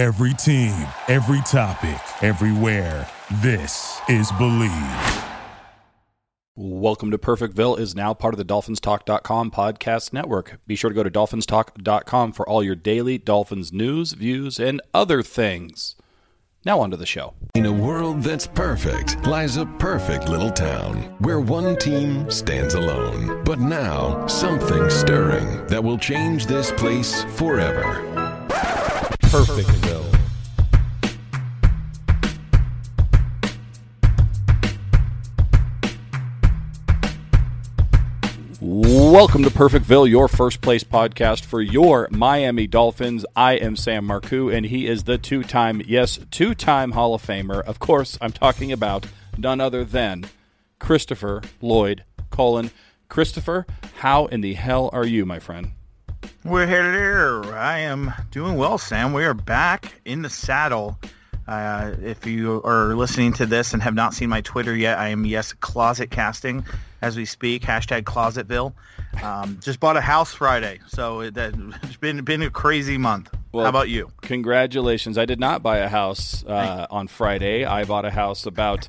Every team, every topic, everywhere. This is Believe. Welcome to Perfectville is now part of the DolphinsTalk.com podcast network. Be sure to go to DolphinsTalk.com for all your daily Dolphins news, views, and other things. Now on to the show. In a world that's perfect lies a perfect little town where one team stands alone. But now, something stirring that will change this place forever. Perfectville. Welcome to Perfectville, your first place podcast for your Miami Dolphins. I am Sam Marcoux, and he is the two time, yes, two time Hall of Famer. Of course, I'm talking about none other than Christopher Lloyd Colon. Christopher, how in the hell are you, my friend? We're here. I am doing well, Sam. We are back in the saddle. Uh, if you are listening to this and have not seen my Twitter yet, I am yes closet casting as we speak. Hashtag Closetville. Um, just bought a house Friday, so it, has been been a crazy month. Well, How about you? Congratulations! I did not buy a house uh, on Friday. I bought a house about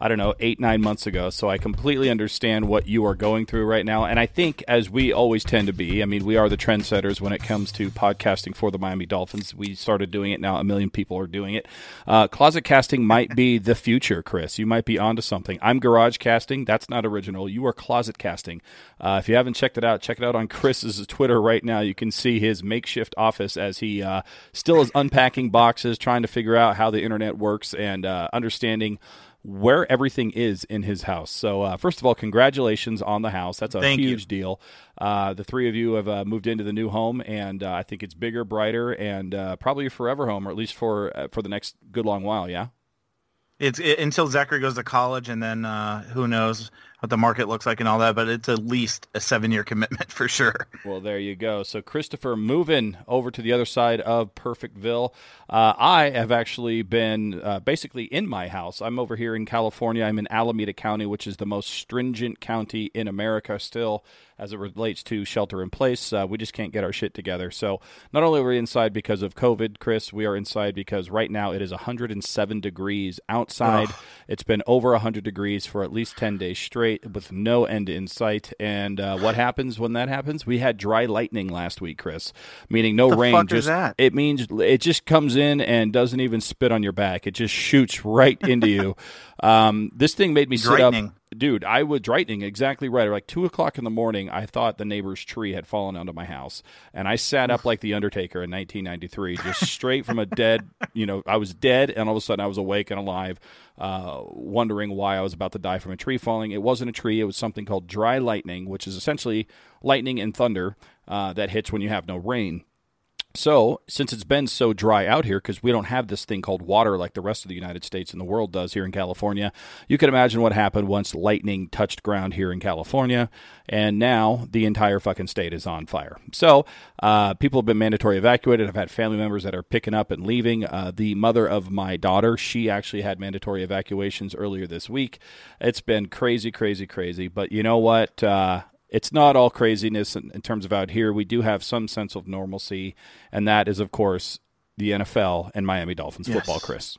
I don't know, eight, nine months ago. So I completely understand what you are going through right now. And I think, as we always tend to be, I mean, we are the trendsetters when it comes to podcasting for the Miami Dolphins. We started doing it now, a million people are doing it. Uh, closet casting might be the future, Chris. You might be onto something. I'm garage casting. That's not original. You are closet casting. Uh, if you haven't checked it out, check it out on Chris's Twitter right now. You can see his makeshift office as he uh, still is unpacking boxes, trying to figure out how the internet works and uh, understanding where everything is in his house. So, uh, first of all, congratulations on the house. That's a Thank huge you. deal. Uh, the three of you have uh, moved into the new home, and uh, I think it's bigger, brighter, and uh, probably a forever home, or at least for uh, for the next good long while. Yeah. It's it, until Zachary goes to college, and then uh, who knows what the market looks like and all that. But it's at least a seven-year commitment for sure. Well, there you go. So, Christopher, moving over to the other side of Perfectville. Uh, I have actually been uh, basically in my house. I'm over here in California. I'm in Alameda County, which is the most stringent county in America still as it relates to shelter in place. Uh, we just can't get our shit together. So, not only are we inside because of COVID, Chris, we are inside because right now it is 107 degrees outside. Ugh. It's been over 100 degrees for at least 10 days straight with no end in sight. And uh, what happens when that happens? We had dry lightning last week, Chris, meaning no rain. just that? it means it just comes in and doesn't even spit on your back. It just shoots right into you. Um, this thing made me sit Drightening. up. Dude, I was drightening exactly right. Like two o'clock in the morning, I thought the neighbor's tree had fallen onto my house, and I sat up like the Undertaker in 1993, just straight from a dead. You know, I was dead, and all of a sudden I was awake and alive, uh, wondering why I was about to die from a tree falling. It wasn't a tree; it was something called dry lightning, which is essentially lightning and thunder uh, that hits when you have no rain. So, since it's been so dry out here, because we don't have this thing called water like the rest of the United States and the world does here in California, you can imagine what happened once lightning touched ground here in California, and now the entire fucking state is on fire. So, uh, people have been mandatory evacuated. I've had family members that are picking up and leaving. Uh, the mother of my daughter, she actually had mandatory evacuations earlier this week. It's been crazy, crazy, crazy. But you know what? Uh, it's not all craziness in, in terms of out here. We do have some sense of normalcy, and that is, of course, the NFL and Miami Dolphins Yes. football, Chris.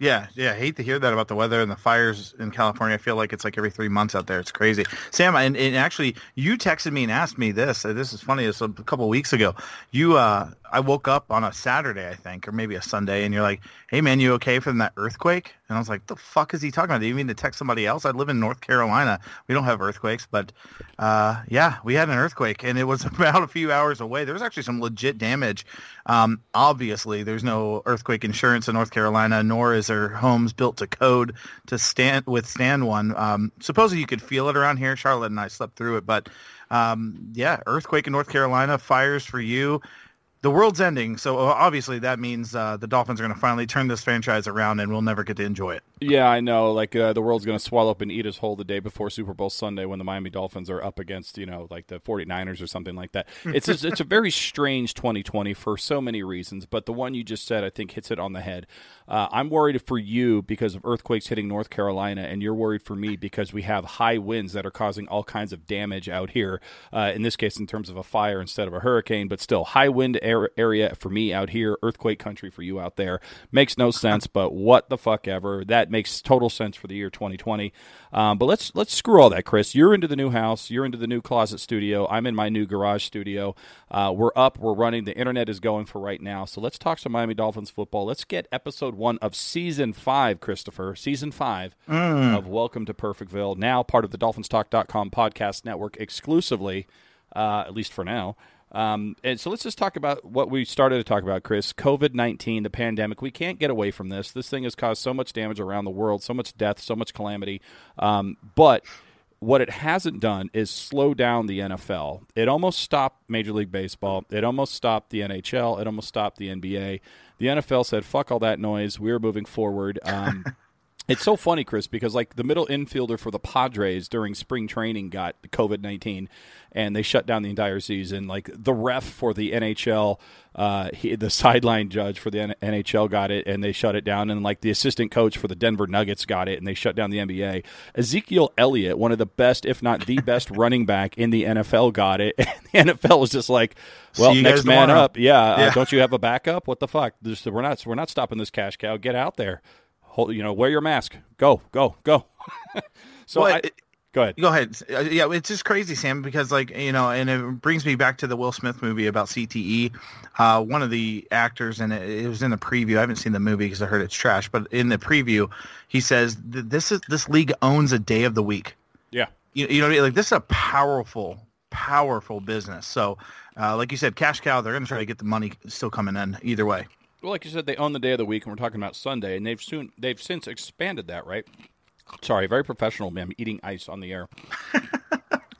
Yeah, yeah. I hate to hear that about the weather and the fires in California. I feel like it's like every three months out there. It's crazy. Sam, and, and actually, you texted me and asked me this. uh, This is funny. Was a couple weeks ago. You, uh, I woke up on a Saturday, I think, or maybe a Sunday, and you're like, "Hey, man, you okay from that earthquake?" And I was like, "The fuck is he talking about? Do you mean to text somebody else?" I live in North Carolina. We don't have earthquakes, but uh, yeah, we had an earthquake, and it was about a few hours away. There was actually some legit damage. Um, obviously, there's no earthquake insurance in North Carolina, nor is there homes built to code to stand withstand one. Um, supposedly, you could feel it around here. Charlotte and I slept through it, but um, yeah, earthquake in North Carolina, fires for you. The world's ending, so uh, obviously that means uh, the Dolphins are going to finally turn this franchise around, and we'll never get to enjoy it. Yeah, I know. Like uh, the world's going to swallow up and eat us whole the day before Super Bowl Sunday when the Miami Dolphins are up against, you know, like the 49ers or something like that. It's a, it's a very strange 2020 for so many reasons, but the one you just said I think hits it on the head. Uh, I'm worried for you because of earthquakes hitting North Carolina, and you're worried for me because we have high winds that are causing all kinds of damage out here. Uh, in this case, in terms of a fire instead of a hurricane, but still high wind area for me out here, earthquake country for you out there. Makes no sense, but what the fuck ever. That makes total sense for the year 2020. Um, but let's let's screw all that, Chris. You're into the new house. You're into the new closet studio. I'm in my new garage studio. Uh, we're up. We're running. The internet is going for right now. So let's talk some Miami Dolphins football. Let's get episode one of season five, Christopher. Season five mm. of Welcome to Perfectville. Now part of the DolphinsTalk.com podcast network exclusively, uh, at least for now. Um, and so let's just talk about what we started to talk about, Chris. COVID 19, the pandemic. We can't get away from this. This thing has caused so much damage around the world, so much death, so much calamity. Um, but what it hasn't done is slow down the NFL. It almost stopped Major League Baseball. It almost stopped the NHL. It almost stopped the NBA. The NFL said, "Fuck all that noise. We're moving forward." Um, it's so funny, Chris, because like the middle infielder for the Padres during spring training got COVID nineteen, and they shut down the entire season. Like the ref for the NHL, uh, he, the sideline judge for the N- NHL got it, and they shut it down. And like the assistant coach for the Denver Nuggets got it, and they shut down the NBA. Ezekiel Elliott, one of the best, if not the best, running back in the NFL, got it. And the NFL was just like, "Well, next man up, yeah, uh, yeah. Uh, don't you have a backup? What the fuck? Just, we're not we're not stopping this cash cow. Get out there." Hold, you know, wear your mask. Go, go, go. so well, I, it, Go ahead. Go ahead. Uh, yeah, it's just crazy, Sam, because like you know, and it brings me back to the Will Smith movie about CTE. Uh, one of the actors, and it, it was in the preview. I haven't seen the movie because I heard it's trash, but in the preview, he says this is this league owns a day of the week. Yeah. You, you know, like this is a powerful, powerful business. So, uh, like you said, cash cow. They're going to try to get the money still coming in either way. Well, like you said, they own the day of the week, and we're talking about Sunday, and they've soon they've since expanded that, right? Sorry, very professional, man. Eating ice on the air.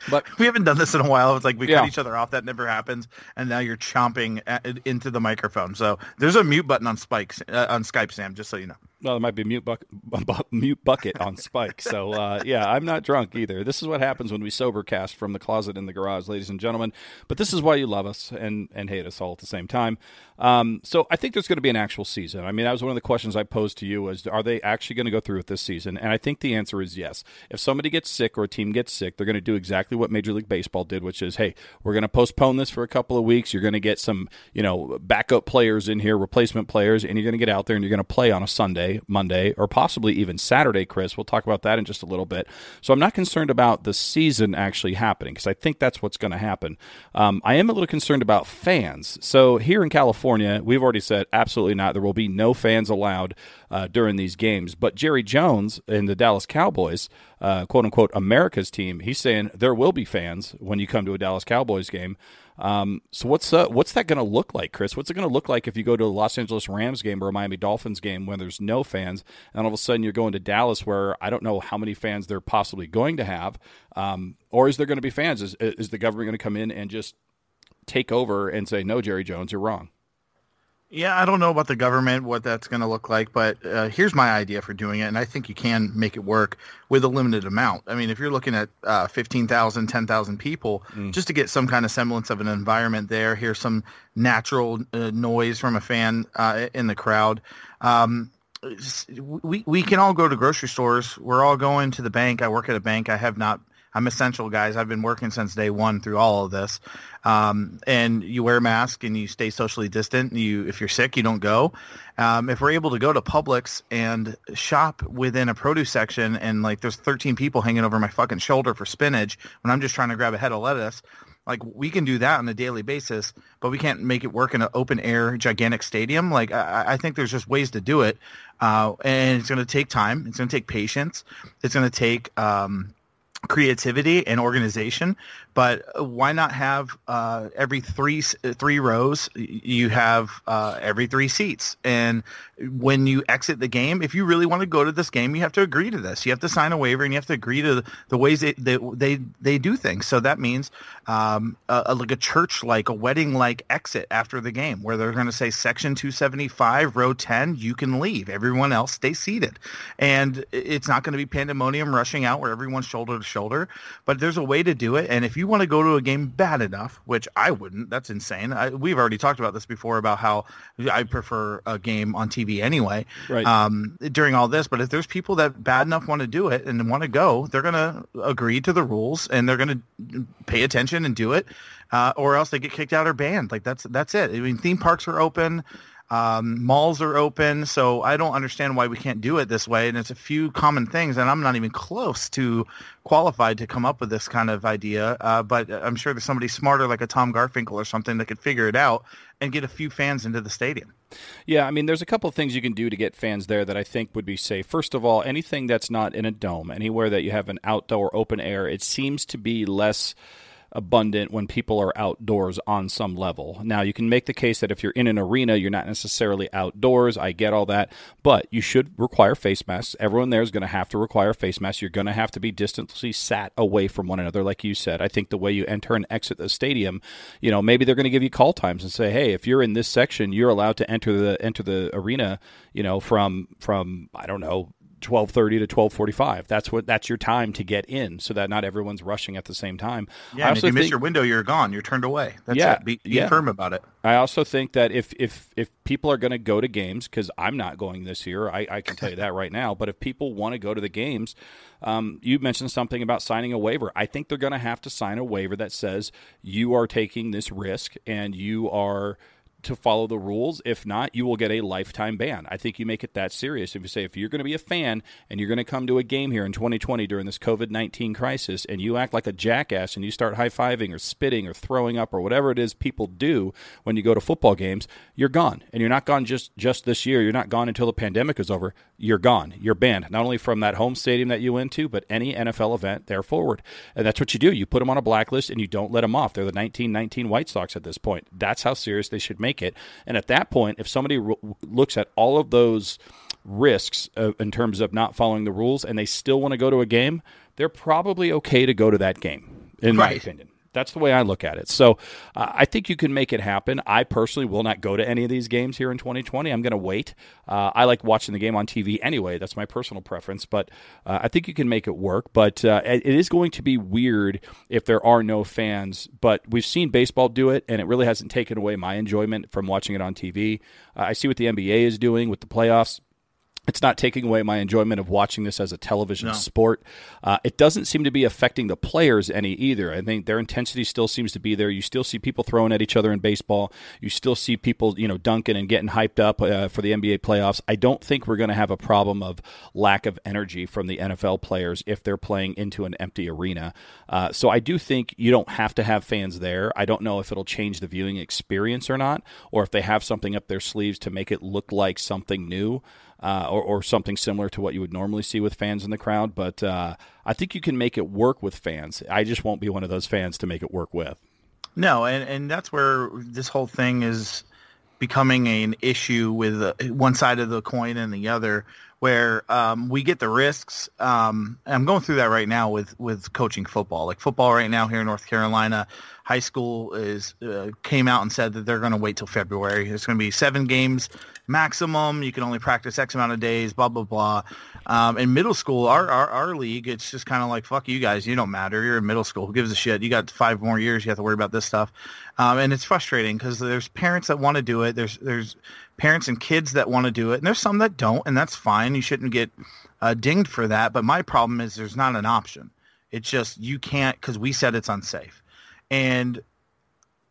But we haven't done this in a while. It's like we yeah. cut each other off. That never happens. And now you're chomping at, into the microphone. So there's a mute button on Spikes uh, on Skype, Sam. Just so you know. Well, there might be mute bucket, mute bucket on Spike. So uh, yeah, I'm not drunk either. This is what happens when we sober cast from the closet in the garage, ladies and gentlemen. But this is why you love us and and hate us all at the same time. Um, so I think there's going to be an actual season. I mean, that was one of the questions I posed to you: was are they actually going to go through with this season? And I think the answer is yes. If somebody gets sick or a team gets sick, they're going to do exactly what Major League Baseball did, which is, hey, we're going to postpone this for a couple of weeks. You're going to get some, you know, backup players in here, replacement players, and you're going to get out there and you're going to play on a Sunday, Monday, or possibly even Saturday, Chris. We'll talk about that in just a little bit. So I'm not concerned about the season actually happening because I think that's what's going to happen. Um, I am a little concerned about fans. So here in California, we've already said absolutely not. There will be no fans allowed uh, during these games. But Jerry Jones and the Dallas Cowboys, uh, quote unquote, America's team, he's saying there will be fans when you come to a Dallas Cowboys game. Um, so what's uh, what's that going to look like, Chris? What's it going to look like if you go to a Los Angeles Rams game or a Miami Dolphins game when there's no fans, and all of a sudden you're going to Dallas where I don't know how many fans they're possibly going to have, um, or is there going to be fans? Is is the government going to come in and just take over and say, no, Jerry Jones, you're wrong? Yeah, I don't know about the government, what that's going to look like, but uh, here's my idea for doing it, and I think you can make it work with a limited amount. I mean, if you're looking at uh, 15,000, 10,000 people, mm. just to get some kind of semblance of an environment there, hear some natural uh, noise from a fan uh, in the crowd. Um, we we can all go to grocery stores. We're all going to the bank. I work at a bank. I have not I'm essential, guys. I've been working since day one through all of this. Um, and you wear a mask and you stay socially distant. You, if you're sick, you don't go. Um, if we're able to go to Publix and shop within a produce section, and like there's 13 people hanging over my fucking shoulder for spinach when I'm just trying to grab a head of lettuce, like we can do that on a daily basis, but we can't make it work in an open air gigantic stadium. Like I, I think there's just ways to do it, uh, and it's going to take time. It's going to take patience. It's going to take um, creativity and organization But why not have uh, every three three rows? You have uh, every three seats, and when you exit the game, if you really want to go to this game, you have to agree to this. You have to sign a waiver, and you have to agree to the ways they they they, they do things. So that means um, a, like a church like a wedding like exit after the game, where they're going to say section two seventy five, row ten, you can leave. Everyone else stay seated, and it's not going to be pandemonium rushing out where everyone's shoulder to shoulder. But there's a way to do it, and if you want to go to a game bad enough, which I wouldn't, that's insane. I, we've already talked about this before about how I prefer a game on TV anyway right. um, during all this. But if there's people that bad enough want to do it and want to go, they're going to agree to the rules and they're going to pay attention and do it, uh, or else they get kicked out or banned. Like that's that's it. I mean, theme parks are open. Um, malls are open, so I don't understand why we can't do it this way. And it's a few common things, and I'm not even close to qualified to come up with this kind of idea. Uh, but I'm sure there's somebody smarter, like a Tom Garfinkel or something, that could figure it out and get a few fans into the stadium. Yeah, I mean, there's a couple of things you can do to get fans there that I think would be safe. First of all, anything that's not in a dome, anywhere that you have an outdoor open air, it seems to be less abundant when people are outdoors on some level. Now, you can make the case that if you're in an arena, you're not necessarily outdoors. I get all that, but you should require face masks. Everyone there is going to have to require face masks. You're going to have to be distantly sat away from one another, like you said. I think the way you enter and exit the stadium, you know, maybe they're going to give you call times and say, hey, if you're in this section, you're allowed to enter the enter the arena, you know, from from I don't know 12:30 to 12:45. That's what that's your time to get in, so that not everyone's rushing at the same time. Yeah, if you think, miss your window, you're gone. You're turned away. That's yeah, it. Be, be yeah. firm about it. I also think that if if if people are going to go to games, because I'm not going this year, I, I, can tell you that right now. But if people want to go to the games, um, you mentioned something about signing a waiver. I think they're going to have to sign a waiver that says you are taking this risk and you are to follow the rules. If not, you will get a lifetime ban. I think you make it that serious. If you say, if you're going to be a fan and you're going to come to a game here in 2020 during this COVID 19 crisis and you act like a jackass and you start high fiving or spitting or throwing up or whatever it is people do when you go to football games, you're gone. And you're not gone just, just this year. You're not gone until the pandemic is over. You're gone. You're banned, not only from that home stadium that you went to, but any NFL event there forward. And that's what you do. You put them on a blacklist and you don't let them off. They're the 1919 White Sox at this point. That's how serious they should make it. And at that point, if somebody re- looks at all of those risks uh, in terms of not following the rules and they still want to go to a game, they're probably okay to go to that game, in right. my opinion. That's the way I look at it. So uh, I think you can make it happen. I personally will not go to any of these games here in 2020. I'm going to wait. Uh, I like watching the game on TV anyway. That's my personal preference. But uh, I think you can make it work. But uh, it is going to be weird if there are no fans. But we've seen baseball do it, and it really hasn't taken away my enjoyment from watching it on TV. Uh, I see what the NBA is doing with the playoffs it's not taking away my enjoyment of watching this as a television no. sport. Uh, it doesn't seem to be affecting the players any either. I think their intensity still seems to be there. You still see people throwing at each other in baseball. You still see people, you know, dunking and getting hyped up uh, for the NBA playoffs. I don't think we're going to have a problem of lack of energy from the NFL players if they're playing into an empty arena. Uh, so I do think you don't have to have fans there. I don't know if it'll change the viewing experience or not, or if they have something up their sleeves to make it look like something new uh, or, or, something similar to what you would normally see with fans in the crowd. But uh, I think you can make it work with fans. I just won't be one of those fans to make it work with. No, and, and that's where this whole thing is becoming an issue with uh, one side of the coin and the other where um, we get the risks. Um, I'm going through that right now with with coaching football. Like football right now here in North Carolina, high school is uh, came out and said that they're going to wait till February. It's going to be seven games maximum. You can only practice X amount of days. Blah blah blah. Um, in middle school, our, our our league, it's just kind of like fuck you guys. You don't matter. You're in middle school. Who gives a shit? You got five more years. You have to worry about this stuff, um, and it's frustrating because there's parents that want to do it. There's there's parents and kids that want to do it, and there's some that don't, and that's fine. You shouldn't get uh, dinged for that. But my problem is there's not an option. It's just you can't because we said it's unsafe, and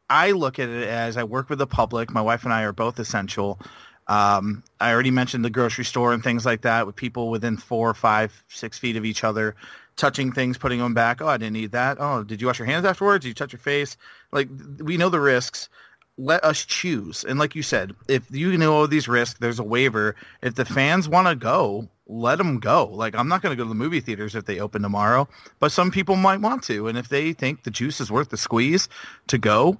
I look at it as I work with the public. My wife and I are both essential. Um, I already mentioned the grocery store and things like that with people within four, five, six feet of each other, touching things, putting them back. Oh, I didn't need that. Oh, did you wash your hands afterwards? Did you touch your face? Like we know the risks let us choose. And like you said, if you know these risks, there's a waiver. If the fans want to go, let them go. Like I'm not going to go to the movie theaters if they open tomorrow, but some people might want to. And if they think the juice is worth the squeeze to go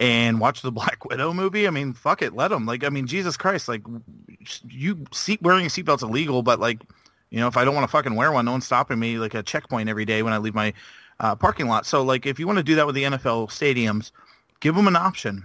and watch the Black Widow movie, I mean, fuck it, let them. Like I mean, Jesus Christ, like you seat wearing a seatbelt's illegal, but like you know, if I don't want to fucking wear one, no one's stopping me like a checkpoint every day when I leave my uh, parking lot. So like if you want to do that with the NFL stadiums, give them an option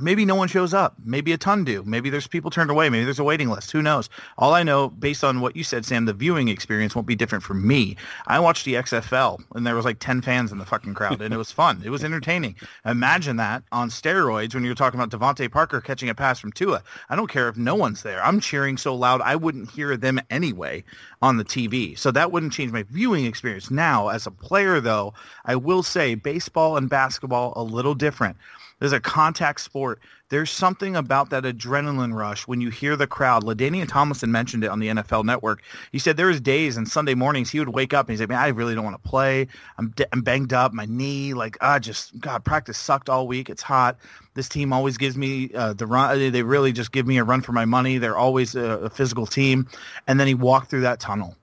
maybe no one shows up. Maybe a ton do. Maybe there's people turned away. Maybe there's a waiting list. Who knows? All I know, based on what you said, Sam, the viewing experience won't be different for me. I watched the XFL, and there was like 10 fans in the fucking crowd, and it was fun. It was entertaining. Imagine that on steroids when you're talking about DeVante Parker catching a pass from Tua. I don't care if no one's there. I'm cheering so loud I wouldn't hear them anyway on the TV. So that wouldn't change my viewing experience. Now, as a player, though, I will say baseball and basketball a little different. There's a contact sport. There's something about that adrenaline rush when you hear the crowd. LaDainian Tomlinson mentioned it on the NFL Network. He said there was days and Sunday mornings he would wake up and he's like, "Man, I really don't want to play. I'm I'm banged up, my knee. Like, ah, just God, practice sucked all week. It's hot. This team always gives me uh, the run. They really just give me a run for my money. They're always a, a physical team." And then he walked through that tunnel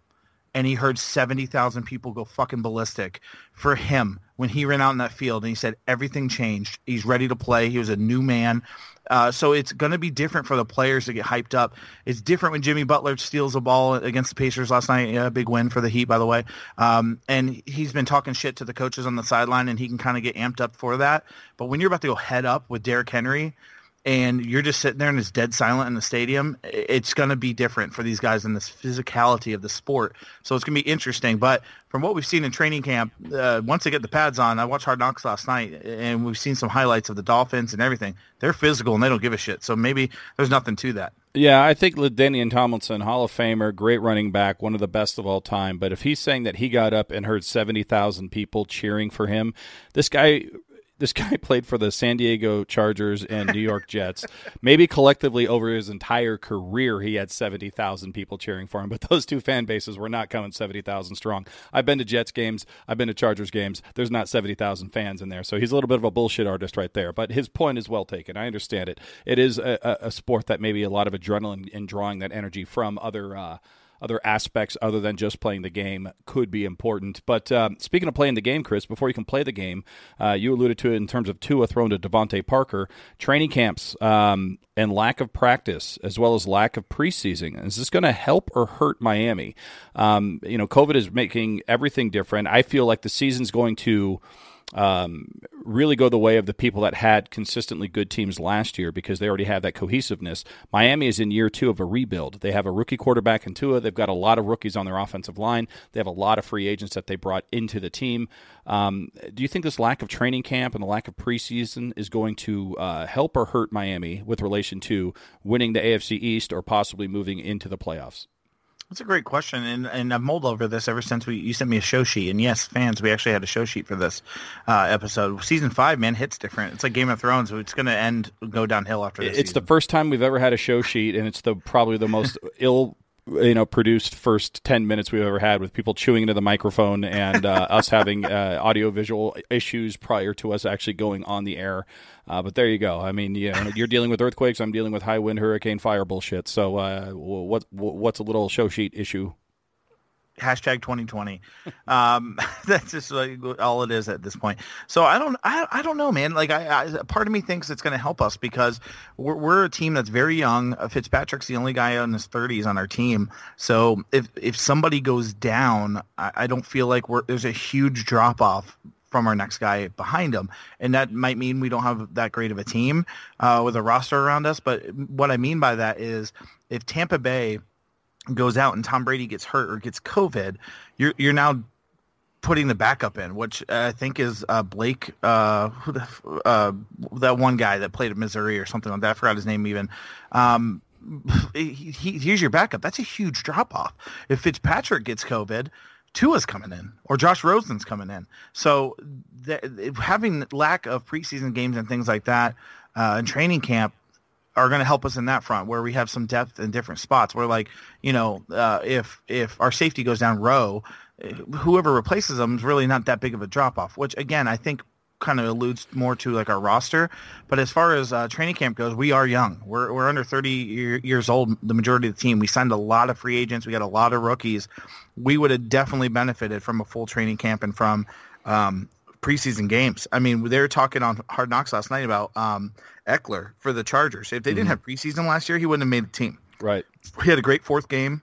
and he heard 70,000 people go fucking ballistic for him when he ran out in that field and he said everything changed. He's ready to play. He was a new man. Uh, so it's going to be different for the players to get hyped up. It's different when Jimmy Butler steals a ball against the Pacers last night. Yeah, big win for the Heat, by the way. Um, and he's been talking shit to the coaches on the sideline, and he can kind of get amped up for that. But when you're about to go head up with Derrick Henry, and you're just sitting there and it's dead silent in the stadium, it's going to be different for these guys in this physicality of the sport. So it's going to be interesting. But from what we've seen in training camp, uh, once they get the pads on, I watched Hard Knocks last night, and we've seen some highlights of the Dolphins and everything. They're physical and they don't give a shit. So maybe there's nothing to that. Yeah, I think LaDainian Tomlinson, Hall of Famer, great running back, one of the best of all time. But if he's saying that he got up and heard 70,000 people cheering for him, this guy this guy played for the San Diego Chargers and New York Jets. Maybe collectively over his entire career, he had 70,000 people cheering for him, but those two fan bases were not coming 70,000 strong. I've been to Jets games, I've been to Chargers games. There's not 70,000 fans in there. So he's a little bit of a bullshit artist right there. But his point is well taken. I understand it. It is a, a sport that maybe a lot of adrenaline in drawing that energy from other. Uh, other aspects other than just playing the game could be important. But uh, speaking of playing the game, Chris, before you can play the game, uh, you alluded to it in terms of Tua thrown to DeVante Parker, training camps um, and lack of practice, as well as lack of preseason. Is this going to help or hurt Miami? Um, you know, COVID is making everything different. I feel like the season's going to um, really go the way of the people that had consistently good teams last year because they already have that cohesiveness. Miami is in year two of a rebuild. They have a rookie quarterback in Tua. They've got a lot of rookies on their offensive line. They have a lot of free agents that they brought into the team. Um, do you think this lack of training camp and the lack of preseason is going to uh, help or hurt Miami with relation to winning the AFC East or possibly moving into the playoffs? That's a great question, and and I've mulled over this ever since we you sent me a show sheet. And yes, fans, we actually had a show sheet for this uh, episode. Season five, man, hits different. It's like Game of Thrones. It's going to end go downhill after this. It's season. the first time we've ever had a show sheet, and it's the probably the most ill you know produced first 10 minutes we've ever had with people chewing into the microphone and uh, us having uh, audio visual issues prior to us actually going on the air uh, but there you go. I mean you know, you're dealing with earthquakes. I'm dealing with high wind hurricane fire bullshit. So uh, what what's a little show sheet issue? Hashtag 2020 um that's just all it is at this point. So i don't i, I don't know man. Like I, I part of me thinks it's going to help us because we're, we're a team that's very young. Uh, fitzpatrick's the only guy in his 30s on our team. So if if somebody goes down i, I don't feel like we're there's a huge drop off from our next guy behind him. And that might mean we don't have that great of a team uh, with a roster around us. But what I mean by that is if Tampa Bay goes out and Tom Brady gets hurt or gets COVID, you're you're now putting the backup in, which I think is uh, Blake, uh, uh, that one guy that played at Missouri or something like that. I forgot his name even. Um, he, he, here's your backup. That's a huge drop off. If Fitzpatrick gets COVID, Tua's coming in or Josh Rosen's coming in. So the, having lack of preseason games and things like that uh, in training camp are going to help us in that front where we have some depth in different spots where like you know uh, if if our safety goes down Rowe whoever replaces them is really not that big of a drop off which again i think kind of alludes more to like our roster. But as far as uh, training camp goes, we are young. We're we're under 30 year, years old. The majority of the team. We signed a lot of free agents. We got a lot of rookies. We would have definitely benefited from a full training camp and from um, preseason games. I mean, they were talking on Hard Knocks last night about um, Ekeler for the Chargers. If they didn't have preseason last year, he wouldn't have made the team. Right. He had a great fourth game.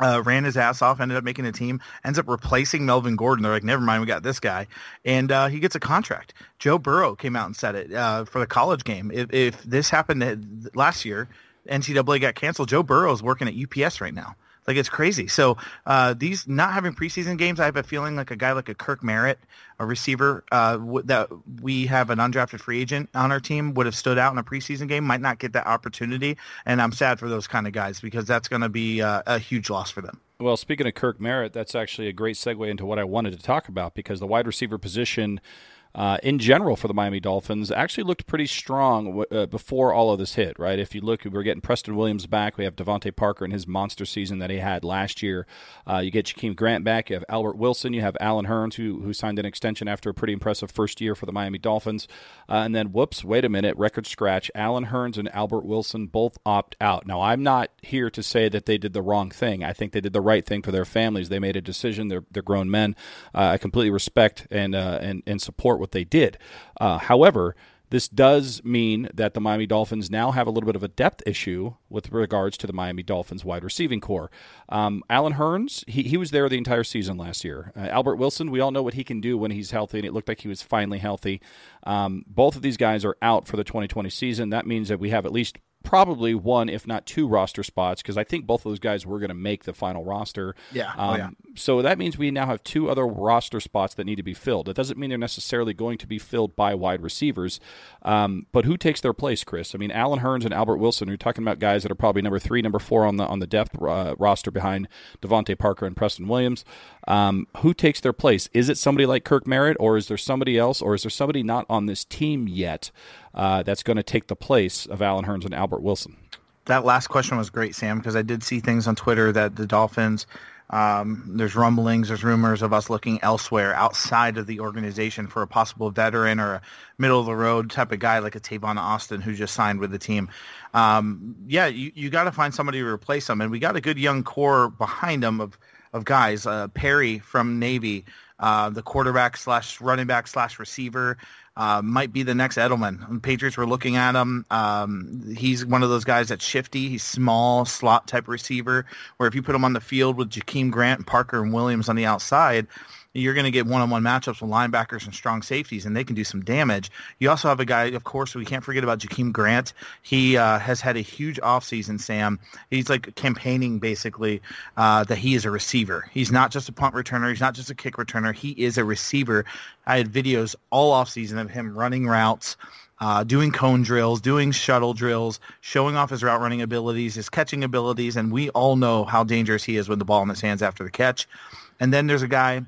Uh, ran his ass off, ended up making a team, ends up replacing Melvin Gordon. They're like, never mind, we got this guy, and uh, he gets a contract. Joe Burrow came out and said it uh, for the college game. If, if this happened last year, NCAA got canceled. Joe Burrow is working at UPS right now. Like it's crazy. So uh, these not having preseason games, I have a feeling like a guy like a Kirk Merritt, a receiver uh, w- that we have an undrafted free agent on our team would have stood out in a preseason game, might not get that opportunity, and I'm sad for those kind of guys because that's going to be uh, a huge loss for them. Well, speaking of Kirk Merritt, that's actually a great segue into what I wanted to talk about because the wide receiver position uh, in general for the Miami Dolphins actually looked pretty strong uh, before all of this hit, right? If you look, we're getting Preston Williams back. We have DeVante Parker in his monster season that he had last year. Uh, you get Jakeem Grant back. You have Albert Wilson. You have Allen Hurns, who, who signed an extension after a pretty impressive first year for the Miami Dolphins. Uh, and then, whoops, wait a minute, record scratch. Allen Hurns and Albert Wilson both opt out. Now, I'm not here to say that they did the wrong thing. I think they did the right thing for their families. They made a decision. They're, they're grown men. Uh, I completely respect and, uh, and, and support what they did. Uh, however, this does mean that the Miami Dolphins now have a little bit of a depth issue with regards to the Miami Dolphins wide receiving core. Um, Allen Hurns, he, he was there the entire season last year. Uh, Albert Wilson, we all know what he can do when he's healthy, and it looked like he was finally healthy. Um, both of these guys are out for the 2020 season. That means that we have at least probably one, if not two, roster spots because I think both of those guys were going to make the final roster. Yeah. Um, oh, yeah. So that means we now have two other roster spots that need to be filled. It doesn't mean they're necessarily going to be filled by wide receivers, um, but who takes their place, Chris? I mean, Allen Hurns and Albert Wilson. You're talking about guys that are probably number three, number four on the on the depth uh, roster behind DeVante Parker and Preston Williams. Um, who takes their place? Is it somebody like Kirk Merritt, or is there somebody else, or is there somebody not on this team yet uh, that's going to take the place of Allen Hurns and Albert Wilson? That last question was great, Sam, because I did see things on Twitter that the Dolphins, um, there's rumblings, there's rumors of us looking elsewhere outside of the organization for a possible veteran or a middle of the road type of guy like a Tavon Austin who just signed with the team. Um, yeah, you, you got to find somebody to replace him, and we got a good young core behind him of of guys. Uh, Perry from Navy, uh, the quarterback slash running back slash receiver. Uh, might be the next Edelman. The Patriots were looking at him. Um, he's one of those guys that's shifty. He's small, slot type receiver. Where if you put him on the field with Jakeem Grant, Parker, and Williams on the outside, you're going to get one-on-one matchups with linebackers and strong safeties, and they can do some damage. You also have a guy, of course, we can't forget about Jakeem Grant. He uh, has had a huge offseason, Sam. He's like campaigning basically uh, that he is a receiver. He's not just a punt returner. He's not just a kick returner. He is a receiver. I had videos all offseason of him running routes. Uh, doing cone drills, doing shuttle drills, showing off his route running abilities, his catching abilities, and we all know how dangerous he is with the ball in his hands after the catch. And then there's a guy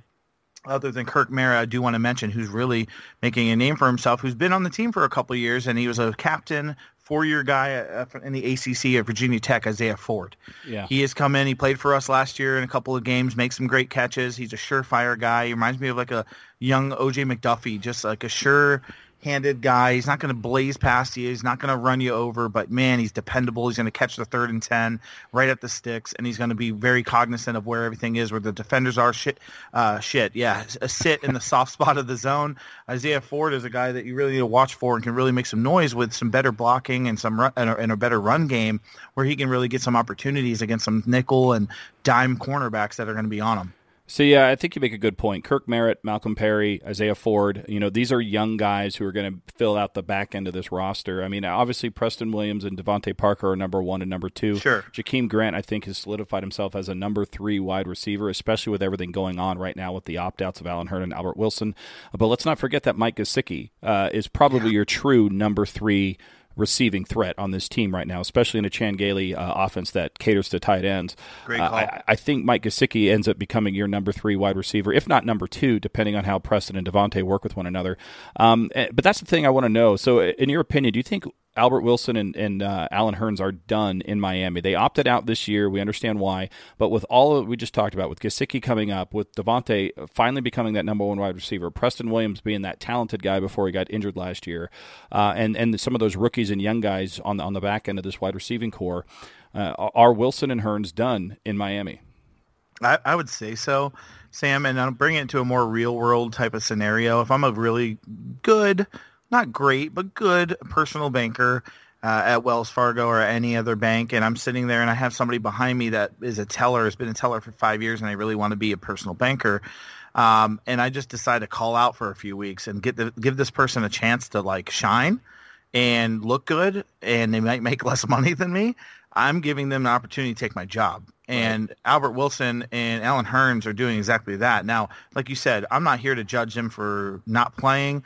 other than Kirk Merritt, I do want to mention who's really making a name for himself, who's been on the team for a couple of years, and he was a captain, four-year guy uh, in the ACC at Virginia Tech, Isaiah Ford. Yeah. He has come in. He played for us last year in a couple of games, makes some great catches. He's a surefire guy. He reminds me of like a young OJ McDuffie, just like a sure handed guy. He's not going to blaze past you. He's not going to run you over, but man, he's dependable. He's going to catch the third and 10 right at the sticks, and he's going to be very cognizant of where everything is, where the defenders are. Shit, uh, shit, yeah, a sit in the soft spot of the zone. Isaiah Ford is a guy that you really need to watch for and can really make some noise with some better blocking and some run, and, a, and a better run game where he can really get some opportunities against some nickel and dime cornerbacks that are going to be on him. So yeah, I think you make a good point. Kirk Merritt, Malcolm Perry, Isaiah Ford. You know, these are young guys who are going to fill out the back end of this roster. I mean, obviously Preston Williams and DeVante Parker are number one and number two. Sure. Jakeem Grant, I think, has solidified himself as a number three wide receiver, especially with everything going on right now with the opt outs of Allen Hurns and Albert Wilson. But let's not forget that Mike Gesicki uh, is probably yeah. your true number three receiving threat on this team right now, especially in a Chan Gailey uh, offense that caters to tight ends. Great call. Uh, I, I, think Mike Gesicki ends up becoming your number three wide receiver, if not number two, depending on how Preston and DeVante work with one another. Um, eh, but that's the thing I want to know. So, in your opinion, do you think Albert Wilson and, and uh, Allen Hurns are done in Miami. They opted out this year. We understand why. But with all of we just talked about, with Gesicki coming up, with DeVante finally becoming that number one wide receiver, Preston Williams being that talented guy before he got injured last year, uh, and and some of those rookies and young guys on the, on the back end of this wide receiving core, uh, are Wilson and Hurns done in Miami? I, I would say so, Sam. And I'll bring it to a more real world type of scenario. If I'm a really good not great, but good personal banker uh, at Wells Fargo or any other bank, and I'm sitting there and I have somebody behind me that is a teller, has been a teller for five years, and I really want to be a personal banker. Um, and I just decide to call out for a few weeks and get the, give this person a chance to like shine and look good, and they might make less money than me. I'm giving them an opportunity to take my job. And right. Albert Wilson and Allen Hurns are doing exactly that. Now, like you said, I'm not here to judge them for not playing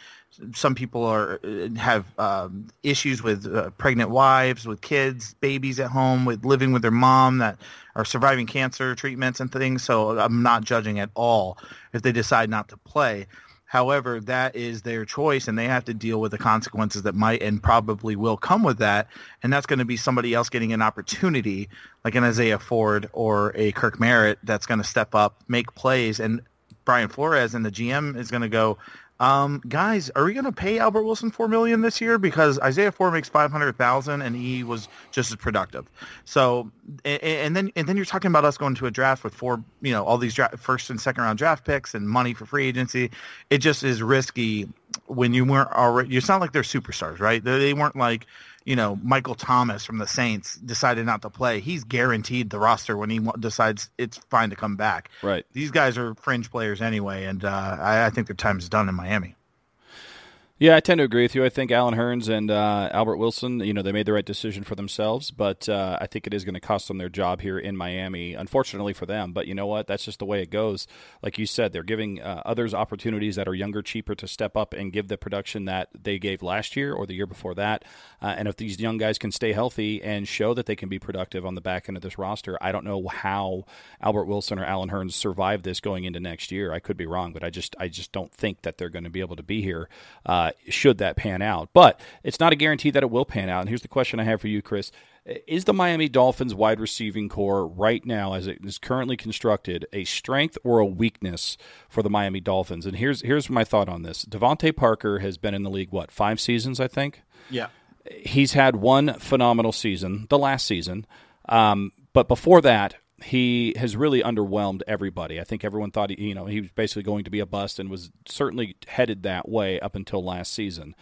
some people are have um, issues with uh, pregnant wives, with kids, babies at home, with living with their mom that are surviving cancer treatments and things. So I'm not judging at all if they decide not to play. However, that is their choice, and they have to deal with the consequences that might and probably will come with that. And that's going to be somebody else getting an opportunity, like an Isaiah Ford or a Kirk Merritt, that's going to step up, make plays, and Brian Flores and the GM is going to go, um, guys, are we going to pay Albert Wilson four million this year because Isaiah Ford makes five hundred thousand and he was just as productive. So, and, and, then and then you're talking about us going to a draft with four, you know, all these dra- first and second round draft picks and money for free agency. It just is risky when you weren't already. You sound like they're superstars, right? They, they weren't like you know, Michael Thomas from the Saints decided not to play, he's guaranteed the roster when he decides it's fine to come back. Right. These guys are fringe players anyway, and uh, I, I think their time is done in Miami. Yeah, I tend to agree with you. I think Allen Hurns and uh, Albert Wilson, you know, they made the right decision for themselves, but uh, I think it is going to cost them their job here in Miami, unfortunately for them. But you know what? That's just the way it goes. Like you said, they're giving uh, others opportunities that are younger, cheaper to step up and give the production that they gave last year or the year before that. Uh, and if these young guys can stay healthy and show that they can be productive on the back end of this roster, I don't know how Albert Wilson or Allen Hurns survive this going into next year. I could be wrong, but I just I just don't think that they're going to be able to be here uh, should that pan out. But it's not a guarantee that it will pan out. And here's the question I have for you, Chris. Is the Miami Dolphins wide receiving core right now, as it is currently constructed, a strength or a weakness for the Miami Dolphins? And here's here's my thought on this. DeVante Parker has been in the league what five seasons, I think. Yeah, he's had one phenomenal season, the last season. Um, but before that, he has really underwhelmed everybody. I think everyone thought he, you know, he was basically going to be a bust and was certainly headed that way up until last season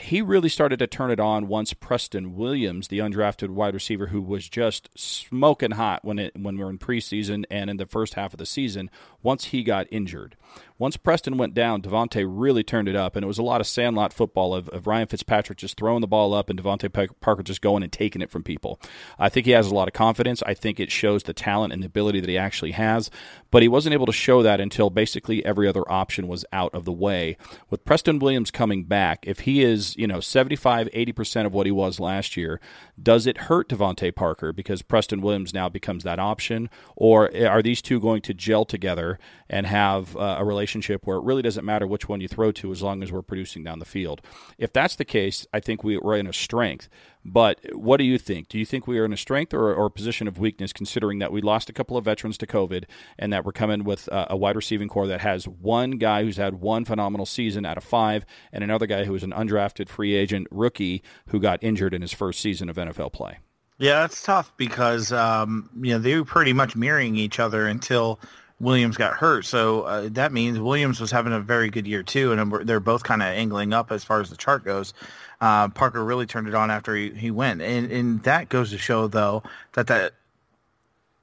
he really started to turn it on once Preston Williams, the undrafted wide receiver who was just smoking hot when it when we were in preseason and in the first half of the season, once he got injured. Once Preston went down, DeVante really turned it up, and it was a lot of sandlot football of, of Ryan Fitzpatrick just throwing the ball up and DeVante Parker just going and taking it from people. I think he has a lot of confidence. I think it shows the talent and the ability that he actually has, but he wasn't able to show that until basically every other option was out of the way. With Preston Williams coming back, if he is, you know, 75, 80% of what he was last year, does it hurt DeVante Parker because Preston Williams now becomes that option, or are these two going to gel together and have uh, a relationship where it really doesn't matter which one you throw to as long as we're producing down the field. If that's the case, I think we, are in a strength. But what do you think? Do you think we are in a strength or, or a position of weakness, considering that we lost a couple of veterans to COVID and that we're coming with a, a wide receiving core that has one guy who's had one phenomenal season out of five and another guy who is an undrafted free agent rookie who got injured in his first season of NFL play? Yeah, that's tough because um, you know they were pretty much mirroring each other until Williams got hurt. So uh, that means Williams was having a very good year too, and they're both kind of angling up as far as the chart goes. Uh, Parker really turned it on after he, he went, and and that goes to show though that that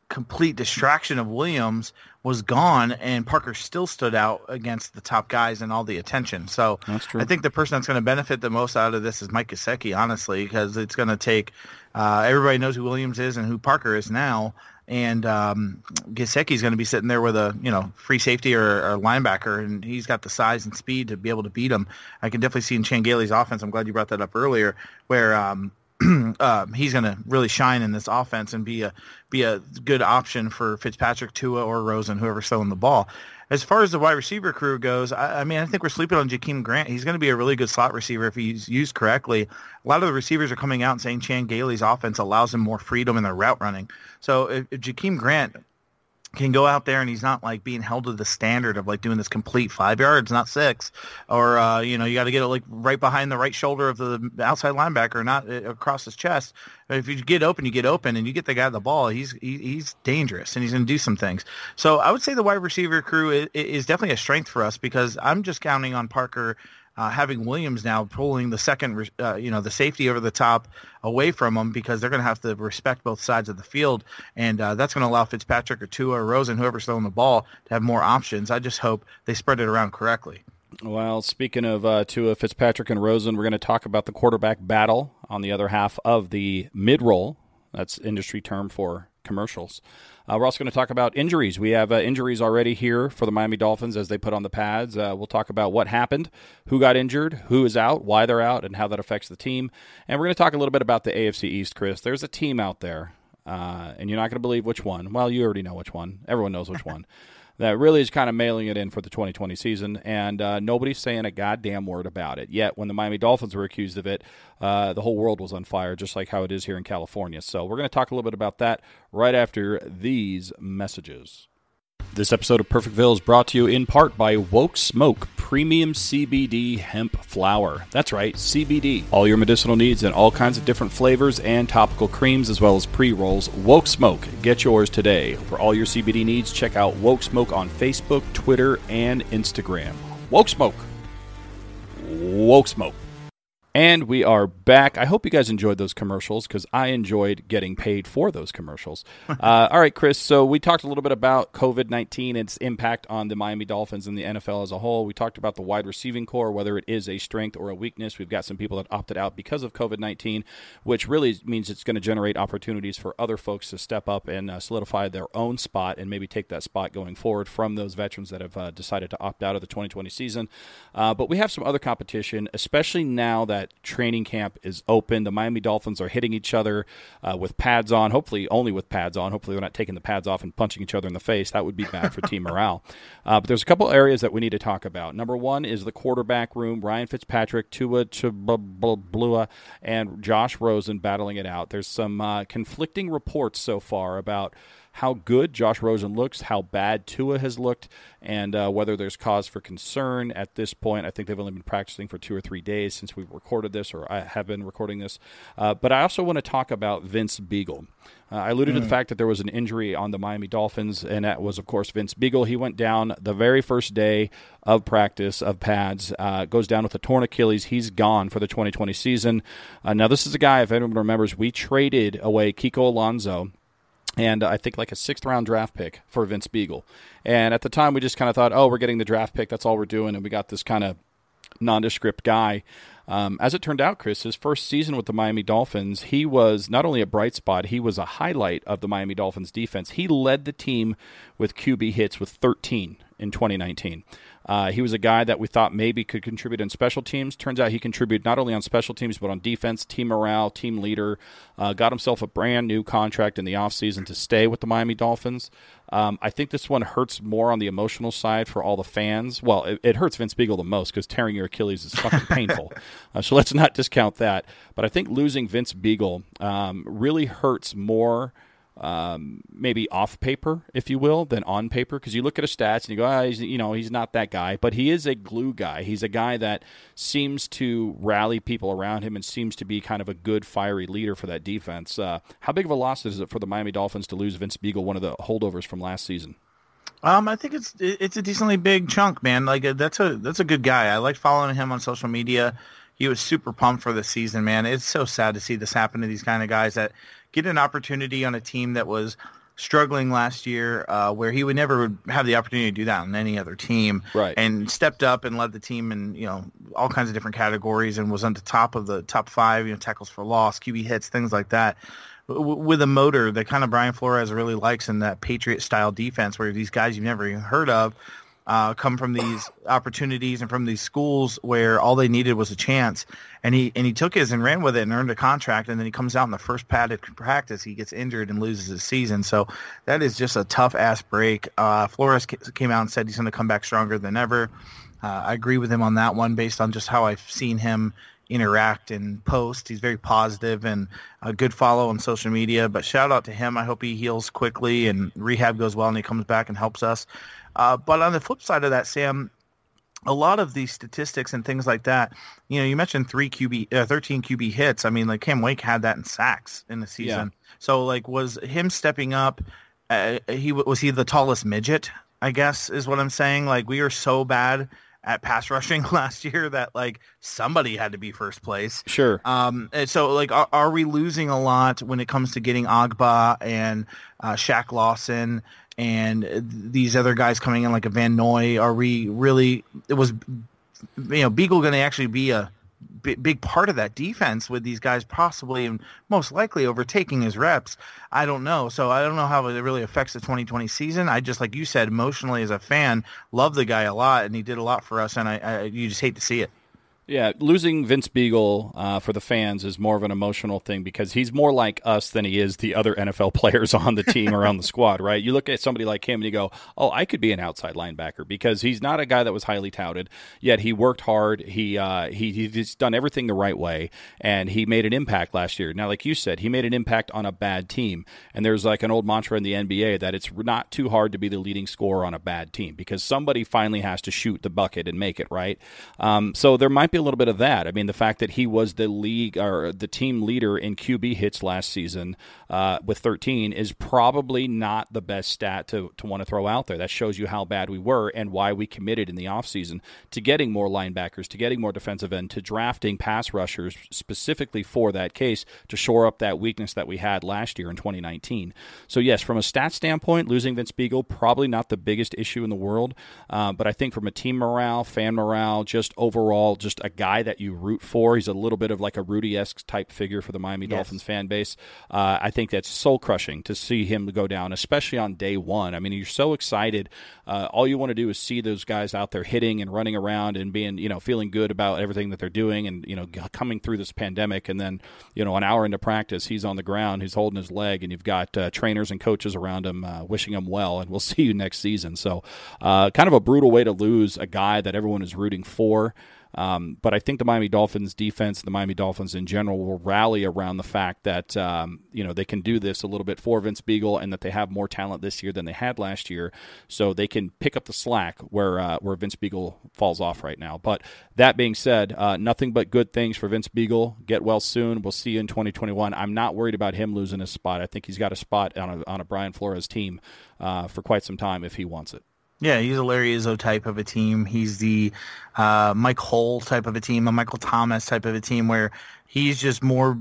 complete distraction of Williams was gone, and Parker still stood out against the top guys and all the attention. So I think the person that's going to benefit the most out of this is Mike Gesicki, honestly, because it's going to take uh, everybody knows who Williams is and who Parker is now and um, Gesicki's going to be sitting there with a you know free safety or, or linebacker, and he's got the size and speed to be able to beat him. I can definitely see in Chan Gailey's offense. I'm glad you brought that up earlier, where um, uh, he's going to really shine in this offense and be a be a good option for Fitzpatrick, Tua, or Rosen, whoever's throwing the ball. As far as the wide receiver crew goes, I, I mean, I think we're sleeping on Jakeem Grant. He's going to be a really good slot receiver if he's used correctly. A lot of the receivers are coming out and saying Chan Gailey's offense allows him more freedom in their route running. So if, if Jakeem Grant can go out there and he's not like being held to the standard of like doing this complete five yards, not six, or uh, you know you got to get it like right behind the right shoulder of the outside linebacker, not uh, across his chest. If you get open, you get open, and you get the guy the ball. He's he, he's dangerous and he's going to do some things. So I would say the wide receiver crew is, is definitely a strength for us because I'm just counting on Parker uh, having Williams now pulling the second, uh, you know, the safety over the top away from them because they're going to have to respect both sides of the field, and uh, that's going to allow Fitzpatrick or Tua or Rosen, whoever's throwing the ball, to have more options. I just hope they spread it around correctly. Well, speaking of uh, Tua Fitzpatrick and Rosen, we're going to talk about the quarterback battle on the other half of the mid roll. That's industry term for commercials. Uh, we're also going to talk about injuries. We have uh, injuries already here for the Miami Dolphins as they put on the pads. Uh, we'll talk about what happened, who got injured, who is out, why they're out, and how that affects the team. And we're going to talk a little bit about the AFC East, Chris. There's a team out there, and you're not going to believe which one. Well, you already know which one. Everyone knows which one. that really is kind of mailing it in for the 2020 season, and uh, nobody's saying a goddamn word about it. Yet, when the Miami Dolphins were accused of it, uh, the whole world was on fire, just like how it is here in California. So, we're going to talk a little bit about that right after these messages. This episode of Perfectville is brought to you in part by Woke Smoke Premium CBD Hemp Flower. That's right, CBD. All your medicinal needs in all kinds of different flavors and topical creams, as well as pre rolls. Woke Smoke. Get yours today. For all your CBD needs, check out Woke Smoke on Facebook, Twitter, and Instagram. Woke Smoke. Woke Smoke. And we are back. I hope you guys enjoyed those commercials because I enjoyed getting paid for those commercials. uh, all right, Chris. So we talked a little bit about COVID 19, its impact on the Miami Dolphins and the NFL as a whole. We talked about the wide receiving core, whether it is a strength or a weakness. We've got some people that opted out because of COVID 19, which really means it's going to generate opportunities for other folks to step up and uh, solidify their own spot and maybe take that spot going forward from those veterans that have uh, decided to opt out of the 2020 season. Uh, but we have some other competition, especially now that training camp is open. The Miami Dolphins are hitting each other uh, with pads on, hopefully only with pads on. Hopefully they're not taking the pads off and punching each other in the face. That would be bad for team morale. Uh, but there's a couple areas that we need to talk about. Number one is the quarterback room. Ryan Fitzpatrick, Tua and Josh Rosen battling it out. There's some uh, conflicting reports so far about how good Josh Rosen looks, how bad Tua has looked, and uh, whether there's cause for concern at this point. I think they've only been practicing for two or three days since we've recorded this, or I have been recording this. Uh, but I also want to talk about Vince Biegel. Uh, I alluded mm. to the mm. fact that there was an injury on the Miami Dolphins, and that was, of course, Vince Biegel. He went down the very first day of practice of pads, uh, goes down with a torn Achilles. He's gone for the 2020 season. Uh, now, this is a guy, if anyone remembers, we traded away Kiko Alonso and I think like a sixth round draft pick for Vince Biegel. And at the time, we just kind of thought, oh, we're getting the draft pick. That's all we're doing. And we got this kind of nondescript guy. Um, as it turned out, Chris, his first season with the Miami Dolphins, he was not only a bright spot, he was a highlight of the Miami Dolphins defense. He led the team with QB hits with 13 in 2019. Uh, he was a guy that we thought maybe could contribute in special teams. Turns out he contributed not only on special teams, but on defense, team morale, team leader. Uh, got himself a brand new contract in the offseason to stay with the Miami Dolphins. Um, I think this one hurts more on the emotional side for all the fans. Well, it, it hurts Vince Biegel the most because tearing your Achilles is fucking painful. Uh, so let's not discount that. But I think losing Vince Biegel um, really hurts more – um, maybe off paper, if you will, than on paper. Because you look at his stats and you go, ah, he's, you know, he's not that guy, but he is a glue guy. He's a guy that seems to rally people around him and seems to be kind of a good, fiery leader for that defense. Uh, how big of a loss is it for the Miami Dolphins to lose Vince Biegel, one of the holdovers from last season? Um, I think it's it's a decently big chunk, man. Like uh, that's a that's a good guy. I like following him on social media. He was super pumped for the season, man. It's so sad to see this happen to these kind of guys that get an opportunity on a team that was struggling last year, uh, where he would never have the opportunity to do that on any other team, right? And stepped up and led the team in you know all kinds of different categories and was on the top of the top five, you know, tackles for loss, QB hits, things like that. with a motor that kind of Brian Flores really likes in that Patriot style defense, where these guys you've never even heard of uh, come from these opportunities and from these schools where all they needed was a chance, and he and he took his and ran with it and earned a contract, and then he comes out in the first padded practice, he gets injured and loses his season. So that is just a tough ass break. Uh, Flores came out and said he's going to come back stronger than ever. Uh, I agree with him on that one based on just how I've seen him interact and post. He's very positive and a good follow on social media. But shout out to him. I hope he heals quickly and rehab goes well and he comes back and helps us. Uh, but on the flip side of that, Sam, a lot of these statistics and things like that, you know, you mentioned three QB, uh, 13 QB hits. I mean, like Cam Wake had that in sacks in the season. Yeah. So like, was him stepping up? Uh, he was he the tallest midget? I guess is what I'm saying. Like we are so bad at pass rushing last year that like somebody had to be first place. Sure. Um. so like, are, are, we losing a lot when it comes to getting Ogbah and uh, Shaq Lawson and these other guys coming in like a Van Noy? Are we really? It was, you know, Biegel going to actually be a big part of that defense with these guys possibly and most likely overtaking his reps. I don't know. So I don't know how it really affects the 2020 season. I just, like you said, emotionally as a fan, love the guy a lot, and he did a lot for us, and I, I you just hate to see it. Yeah, losing Vince Biegel uh, for the fans is more of an emotional thing because he's more like us than he is the other NFL players on the team or on the squad, right? You look at somebody like him and you go, "Oh, I could be an outside linebacker," because he's not a guy that was highly touted. Yet he worked hard. He uh, he he's done everything the right way, and he made an impact last year. Now, like you said, he made an impact on a bad team, and there's like an old mantra in the NBA that it's not too hard to be the leading scorer on a bad team because somebody finally has to shoot the bucket and make it right. Um, so there might be a little bit of that. I mean, the fact that he was the league or the team leader in QB hits last season uh, with 13 is probably not the best stat to, to want to throw out there. That shows you how bad we were and why we committed in the offseason to getting more linebackers, to getting more defensive end, to drafting pass rushers specifically for that case to shore up that weakness that we had last year in 2019. So, yes, from a stat standpoint, losing Vince Biegel, probably not the biggest issue in the world. Uh, but I think from a team morale, fan morale, just overall, just a guy that you root for. He's a little bit of like a Rudy esque type figure for the Miami yes. Dolphins fan base. Uh, I think that's soul crushing to see him go down, especially on day one. I mean, you're so excited. Uh, all you want to do is see those guys out there hitting and running around and being, you know, feeling good about everything that they're doing and, you know, coming through this pandemic. And then, you know, an hour into practice, he's on the ground, he's holding his leg, and you've got uh, trainers and coaches around him uh, wishing him well. And we'll see you next season. So, uh, kind of a brutal way to lose a guy that everyone is rooting for. Um, but I think the Miami Dolphins defense, the Miami Dolphins in general, will rally around the fact that um, you know they can do this a little bit for Vince Biegel, and that they have more talent this year than they had last year, so they can pick up the slack where uh, where Vince Biegel falls off right now. But that being said, uh, nothing but good things for Vince Biegel. Get well soon. We'll see you in 2021. I'm not worried about him losing his spot. I think he's got a spot on a, on a Brian Flores team uh, for quite some time if he wants it. Yeah, he's a Larry Izzo type of a team. He's the uh, Mike Hull type of a team, a Michael Thomas type of a team, where he's just more.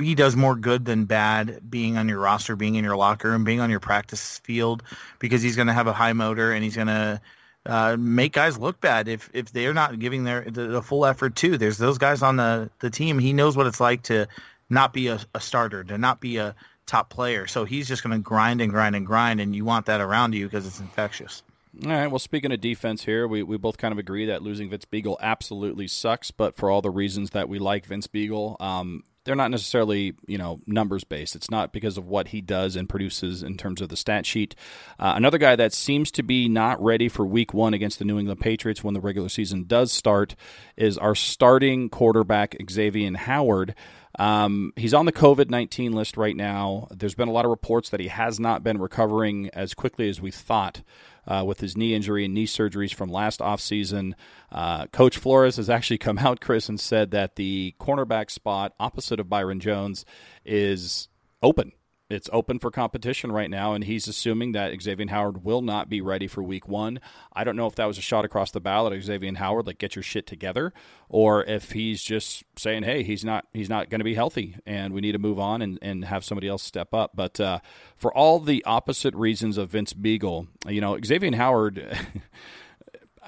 He does more good than bad being on your roster, being in your locker room, being on your practice field, because he's going to have a high motor and he's going to uh, make guys look bad if if they're not giving their the, the, full effort too. There's those guys on the the team. He knows what it's like to not be a, a starter, to not be a top player. So he's just going to grind and grind and grind, and you want that around you because it's infectious. All right. Well, speaking of defense here, we, we both kind of agree that losing Vince Biegel absolutely sucks, but for all the reasons that we like Vince Biegel, um, they're not necessarily you know numbers based. It's not because of what he does and produces in terms of the stat sheet. Uh, another guy that seems to be not ready for Week One against the New England Patriots when the regular season does start is our starting quarterback Xavier Howard. Um, he's on the COVID 19 list right now. There's been a lot of reports that he has not been recovering as quickly as we thought uh, with his knee injury and knee surgeries from last offseason. Uh, Coach Flores has actually come out, Chris, and said that the cornerback spot opposite of Byron Jones is open it's open for competition right now, and he's assuming that Xavier Howard will not be ready for week one. I don't know if that was a shot across the bow at Xavier Howard, like get your shit together, or if he's just saying, hey, he's not he's not going to be healthy, and we need to move on and, and have somebody else step up. But uh, for all the opposite reasons of Vince Biegel, you know, Xavier Howard.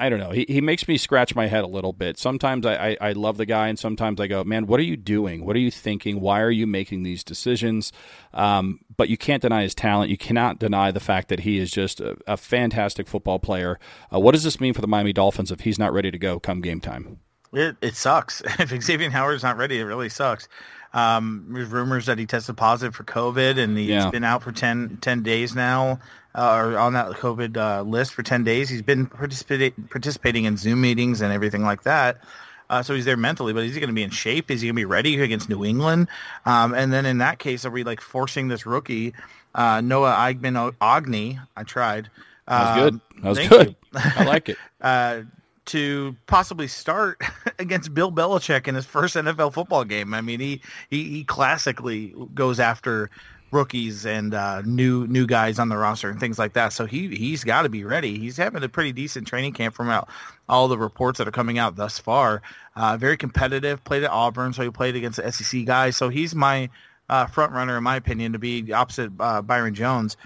I don't know. He, he makes me scratch my head a little bit. Sometimes I, I, I, love the guy, and sometimes I go, man, what are you doing? What are you thinking? Why are you making these decisions? Um, but you can't deny his talent. You cannot deny the fact that he is just a, a fantastic football player. Uh, what does this mean for the Miami Dolphins if he's not ready to go come game time? It, it sucks. if Xavier Howard's not ready, it really sucks. Um, there's rumors that he tested positive for COVID and he's yeah. been out for 10, 10 days now, uh, or on that COVID uh, list for 10 days. He's been participating participating in Zoom meetings and everything like that. Uh, so he's there mentally, but is he going to be in shape? Is he going to be ready against New England? Um, and then in that case, are we like forcing this rookie, uh, Noah Eigman Ogni? I tried. That was good. Um, that was good. I like it. Uh, to possibly start against Bill Belichick in his first NFL football game. I mean, he he, he classically goes after rookies and uh, new new guys on the roster and things like that. So he he's got to be ready. He's having a pretty decent training camp from out all the reports that are coming out thus far. Uh, very competitive. Played at Auburn, so he played against the SEC guys. So he's my uh, front runner, in my opinion, to be opposite uh, Byron Jones.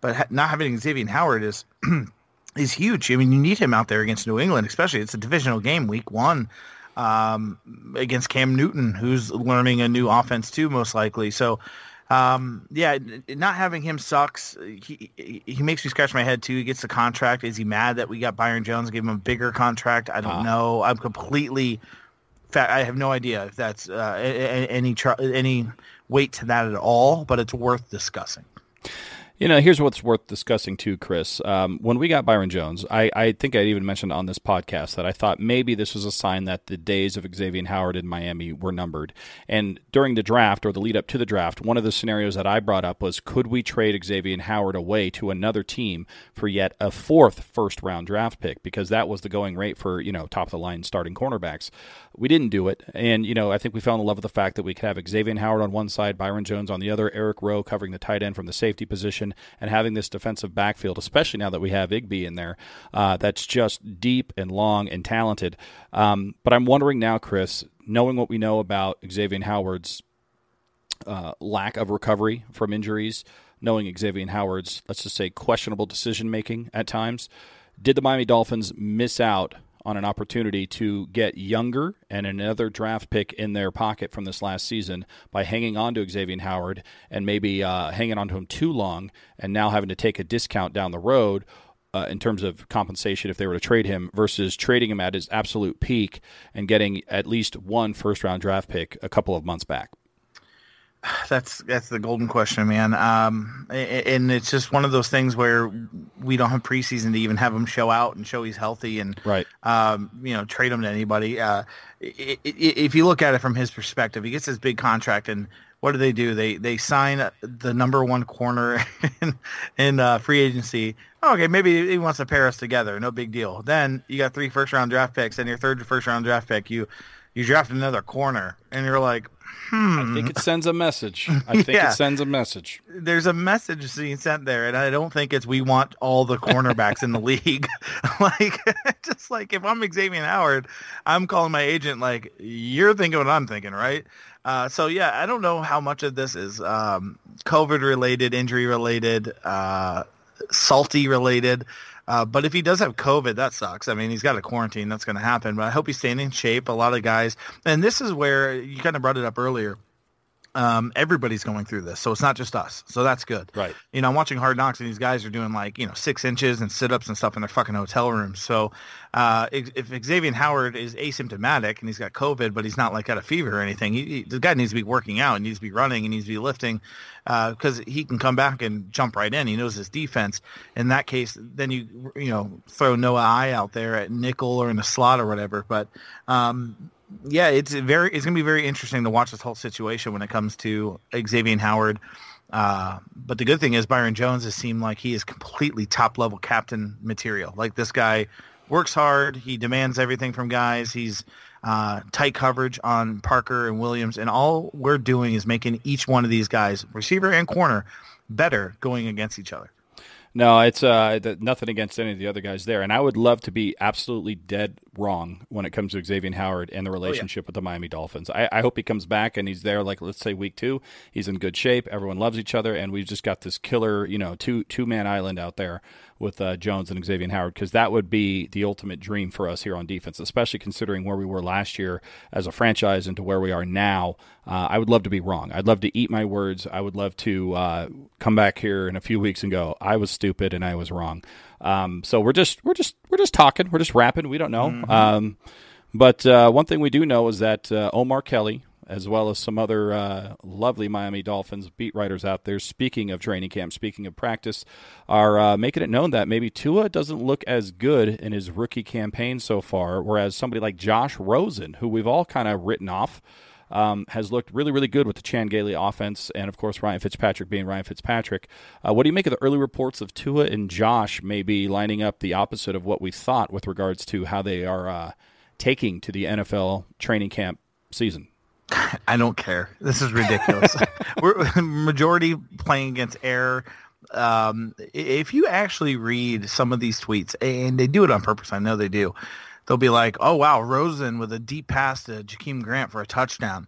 But ha- not having Xavier Howard is is huge. I mean, you need him out there against New England, especially it's a divisional game, week one, um, against Cam Newton, who's learning a new offense too, most likely. So, um, yeah, not having him sucks. He he makes me scratch my head too. He gets the contract. Is he mad that we got Byron Jones, gave him a bigger contract? I don't uh know. I'm completely. I have no idea if that's uh, any any weight to that at all, but it's worth discussing. You know, here's what's worth discussing too, Chris. Um, when we got Byron Jones, I, I think I even mentioned on this podcast that I thought maybe this was a sign that the days of Xavier Howard in Miami were numbered. And during the draft or the lead up to the draft, one of the scenarios that I brought up was could we trade Xavier Howard away to another team for yet a fourth first round draft pick? Because that was the going rate for, you know, top of the line starting cornerbacks. We didn't do it. And, you know, I think we fell in love with the fact that we could have Xavier Howard on one side, Byron Jones on the other, Eric Rowe covering the tight end from the safety position, and having this defensive backfield, especially now that we have Igby in there, uh, that's just deep and long and talented. Um, but I'm wondering now, Chris, knowing what we know about Xavier Howard's uh, lack of recovery from injuries, knowing Xavier Howard's, let's just say, questionable decision making at times, did the Miami Dolphins miss out on an opportunity to get younger and another draft pick in their pocket from this last season by hanging on to Xavier Howard and maybe uh, hanging on to him too long and now having to take a discount down the road uh, in terms of compensation if they were to trade him versus trading him at his absolute peak and getting at least one first round draft pick a couple of months back. That's that's the golden question, man. Um, and it's just one of those things where we don't have preseason to even have him show out and show he's healthy and right. Um, you know, trade him to anybody. Uh, if you look at it from his perspective, he gets this big contract, and what do they do? They they sign the number one corner in, in uh, free agency. okay, maybe he wants to pair us together. No big deal. Then you got three first round draft picks, and your third first round draft pick, you you draft another corner, and you're like, hmm. I think it sends a message. I think yeah. it sends a message. There's a message being sent there, and I don't think it's we want all the cornerbacks in the league. like, just like if I'm Xavier Howard, I'm calling my agent like, you're thinking what I'm thinking, right? Uh, so yeah, I don't know how much of this is um, COVID related, injury related, uh, salty related. Uh, but if he does have COVID, that sucks. I mean, he's got a quarantine. That's going to happen. But I hope he's staying in shape. A lot of guys, and this is where you kind of brought it up earlier um, everybody's going through this, so it's not just us. So that's good. Right. You know, I'm watching Hard Knocks, and these guys are doing like you know six inches and sit ups and stuff in their fucking hotel rooms. So uh, if, if Xavier Howard is asymptomatic and he's got COVID, but he's not like got a fever or anything, he, he, the guy needs to be working out. He needs to be running. He needs to be lifting because uh, he can come back and jump right in. He knows his defense. In that case, then you you know throw Noah I out there at nickel or in the slot or whatever. But um, yeah, it's very it's going to be very interesting to watch this whole situation when it comes to Xavier Howard. Uh, but the good thing is Byron Jones has seemed like he is completely top level captain material. Like this guy works hard. He demands everything from guys. He's uh, tight coverage on Parker and Williams, and all we're doing is making each one of these guys, receiver and corner, better going against each other. No, it's uh, nothing against any of the other guys there, and I would love to be absolutely dead wrong when it comes to Xavier Howard and the relationship oh, yeah. with the Miami Dolphins. I, I, hope he comes back and he's there, like let's say week two, he's in good shape. Everyone loves each other, and we've just got this killer, you know, two two man island out there with uh, Jones and Xavier Howard because that would be the ultimate dream for us here on defense, especially considering where we were last year as a franchise and to where we are now. Uh, I would love to be wrong. I'd love to eat my words. I would love to uh, come back here in a few weeks and go, I was stupid and I was wrong. Um, so we're just we're just we're just talking. We're just rapping. We don't know. Mm-hmm. Um, but uh, one thing we do know is that uh, Omar Kelly, as well as some other uh, lovely Miami Dolphins beat writers out there, speaking of training camp, speaking of practice, are uh, making it known that maybe Tua doesn't look as good in his rookie campaign so far, whereas somebody like Josh Rosen, who we've all kind of written off, um, has looked really, really good with the Chan Gailey offense, and of course Ryan Fitzpatrick being Ryan Fitzpatrick. Uh, what do you make of the early reports of Tua and Josh maybe lining up the opposite of what we thought with regards to how they are uh, taking to the NFL training camp season? I don't care. This is ridiculous. We're majority playing against air. Um, if you actually read some of these tweets, and they do it on purpose, I know they do. They'll be like, "Oh wow, Rosen with a deep pass to Jakeem Grant for a touchdown,"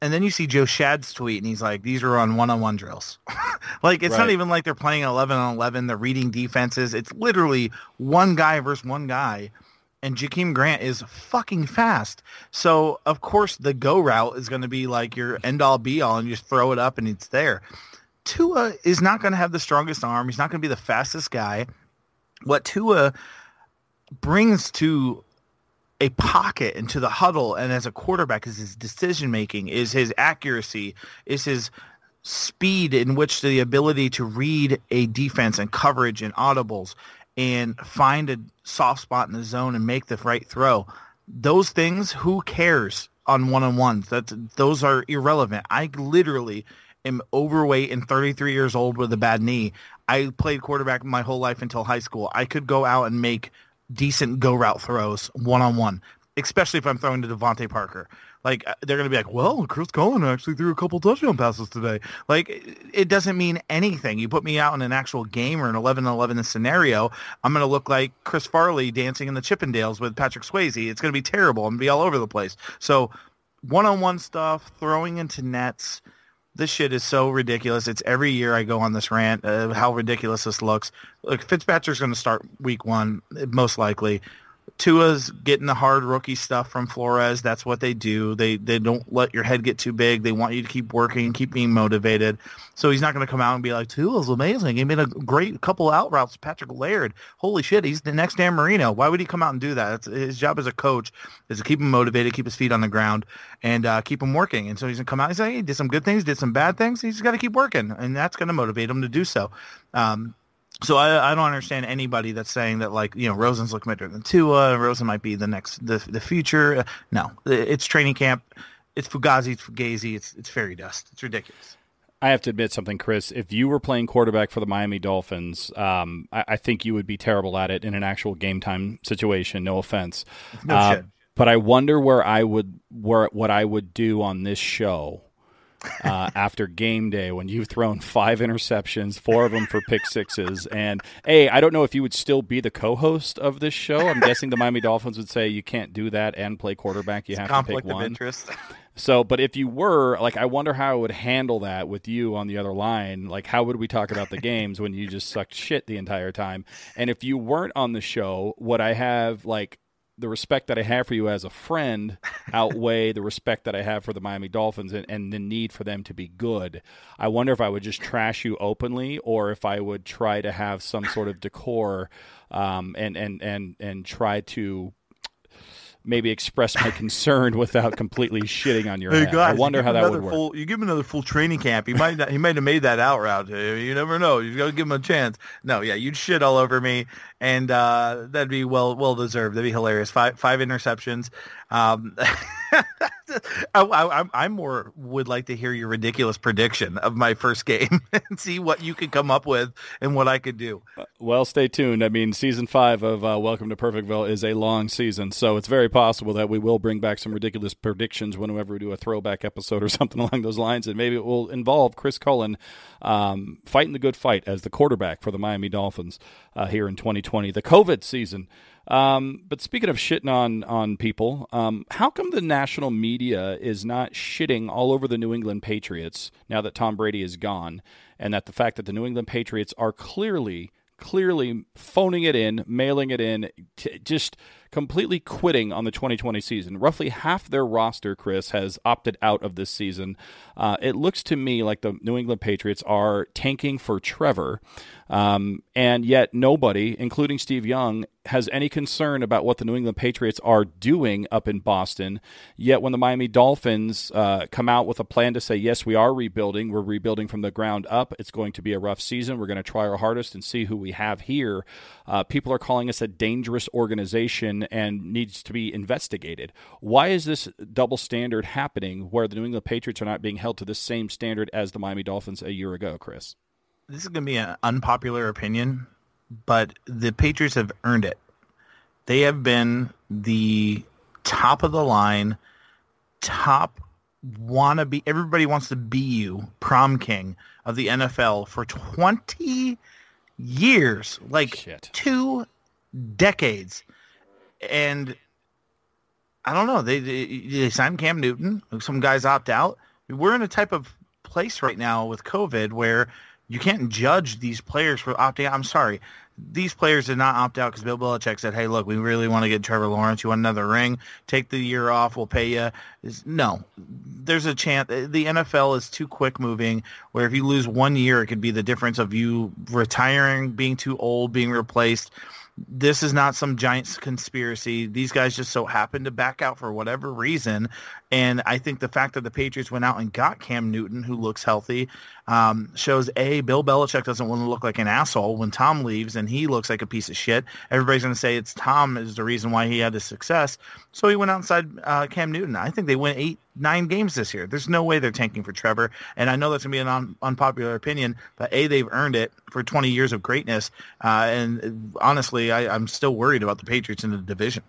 and then you see Joe Schad's tweet, and he's like, "These are on one-on-one drills." like it's right. not even like they're playing eleven on eleven. They're reading defenses. It's literally one guy versus one guy and Jakeem Grant is fucking fast. So of course the go route is going to be like your end all be all, and you just throw it up and it's there. Tua is not going to have the strongest arm. He's not going to be the fastest guy. What Tua brings to a pocket into the huddle and as a quarterback is his decision making, is his accuracy, is his speed in which the ability to read a defense and coverage and audibles and find a soft spot in the zone and make the right throw. Those things, who cares on one-on-ones? That those are irrelevant. I literally am overweight and 33 years old with a bad knee. I played quarterback my whole life until high school. I could go out and make decent go route throws one-on-one, especially if I'm throwing to DeVante Parker. Like uh, they're going to be like, well, Chris Cohen actually threw a couple touchdown passes today. Like it doesn't mean anything. You put me out in an actual game or an 11-11 scenario, I'm going to look like Chris Farley dancing in the Chippendales with Patrick Swayze. It's going to be terrible and be all over the place. So one-on-one stuff, throwing into nets, this shit is so ridiculous. It's every year I go on this rant of how ridiculous this looks. Look, Fitzpatrick's going to start week one, most likely. Tua's getting the hard rookie stuff from Flores. That's what they do. They they don't let your head get too big. They want you to keep working, keep being motivated. So he's not going to come out and be like, Tua's amazing. He made a great couple out routes. Patrick Laird. Holy shit, he's the next Dan Marino. Why would he come out and do that? It's, his job as a coach is to keep him motivated, keep his feet on the ground, and uh, keep him working. And so he's going to come out and say, he did some good things, did some bad things. He's got to keep working, and that's going to motivate him to do so. Um, so I, I don't understand anybody that's saying that like you know Rosen's looking better than Tua. Rosen might be the next the the future. No, it's training camp. It's Fugazi. It's Fugazi. It's it's fairy dust. It's ridiculous. I have to admit something, Chris. If you were playing quarterback for the Miami Dolphins, um, I, I, think you would be terrible at it in an actual game time situation. No offense, no uh, shit. But I wonder where I would where what I would do on this show uh, after game day when you've thrown five interceptions, four of them for pick sixes. And hey, I don't know if you would still be the co-host of this show. I'm guessing the Miami Dolphins would say you can't do that and play quarterback. You it's have to pick one. interest. So, but if you were like, I wonder how I would handle that with you on the other line. Like, how would we talk about the games when you just sucked shit the entire time? And if you weren't on the show, would I have like the respect that I have for you as a friend outweigh the respect that I have for the Miami Dolphins and, and, the need for them to be good. I wonder if I would just trash you openly or if I would try to have some sort of decor um, and, and, and, and try to maybe express my concern without completely shitting on your hey, head. Guys, I wonder how that would work. Full, you give him another full training camp. He might not, he might have made that out route. You never know. You got to give him a chance. No, yeah, you'd shit all over me, and uh, that'd be well well deserved. That'd be hilarious. Five five interceptions. Um, I, I, more would like to hear your ridiculous prediction of my first game and see what you could come up with and what I could do. Well, stay tuned. I mean, season five of uh, Welcome to Perfectville is a long season, so it's very possible that we will bring back some ridiculous predictions whenever we do a throwback episode or something along those lines, and maybe it will involve Chris Cullen um, fighting the good fight as the quarterback for the Miami Dolphins uh, here in 2020, the COVID season. Um, but speaking of shitting on on people, um, how come the national media is not shitting all over the New England Patriots now that Tom Brady is gone, and that the fact that the New England Patriots are clearly clearly phoning it in, mailing it in, t- just completely quitting on the 2020 season. Roughly half their roster, Chris, has opted out of this season. Uh, it looks to me like the New England Patriots are tanking for Trevor, um, and yet nobody, including Steve Young, has any concern about what the New England Patriots are doing up in Boston. Yet when the Miami Dolphins uh, come out with a plan to say, yes, we are rebuilding, we're rebuilding from the ground up, it's going to be a rough season, we're going to try our hardest and see who we have here, uh, people are calling us a dangerous organization and needs to be investigated. Why is this double standard happening where the New England Patriots are not being held to the same standard as the Miami Dolphins a year ago, Chris? This is going to be an unpopular opinion, but the Patriots have earned it. They have been the top of the line, top wannabe. Everybody wants to be you, prom king of the NFL for 20 years, like Shit. two decades and I don't know. They, they they signed Cam Newton. Some guys opt out. We're in a type of place right now with COVID where you can't judge these players for opting out. I'm sorry. These players did not opt out because Bill Belichick said, "Hey, look, we really want to get Trevor Lawrence. You want another ring? Take the year off. We'll pay you." No, there's a chance. Eh, the NFL is too quick moving. Where if you lose one year, it could be the difference of you retiring, being too old, being replaced this is not some giant conspiracy. These guys just so happened to back out for whatever reason. And I think the fact that the Patriots went out and got Cam Newton, who looks healthy, um, shows a Bill Belichick doesn't want to look like an asshole when Tom leaves and he looks like a piece of shit. Everybody's going to say it's Tom is the reason why he had the success. So he went outside uh, Cam Newton. I think they went eight, nine games this year. There's no way they're tanking for Trevor. And I know that's going to be an un- unpopular opinion, but a they've earned it for 20 years of greatness. Uh, and honestly, I, I'm still worried about the Patriots in the division.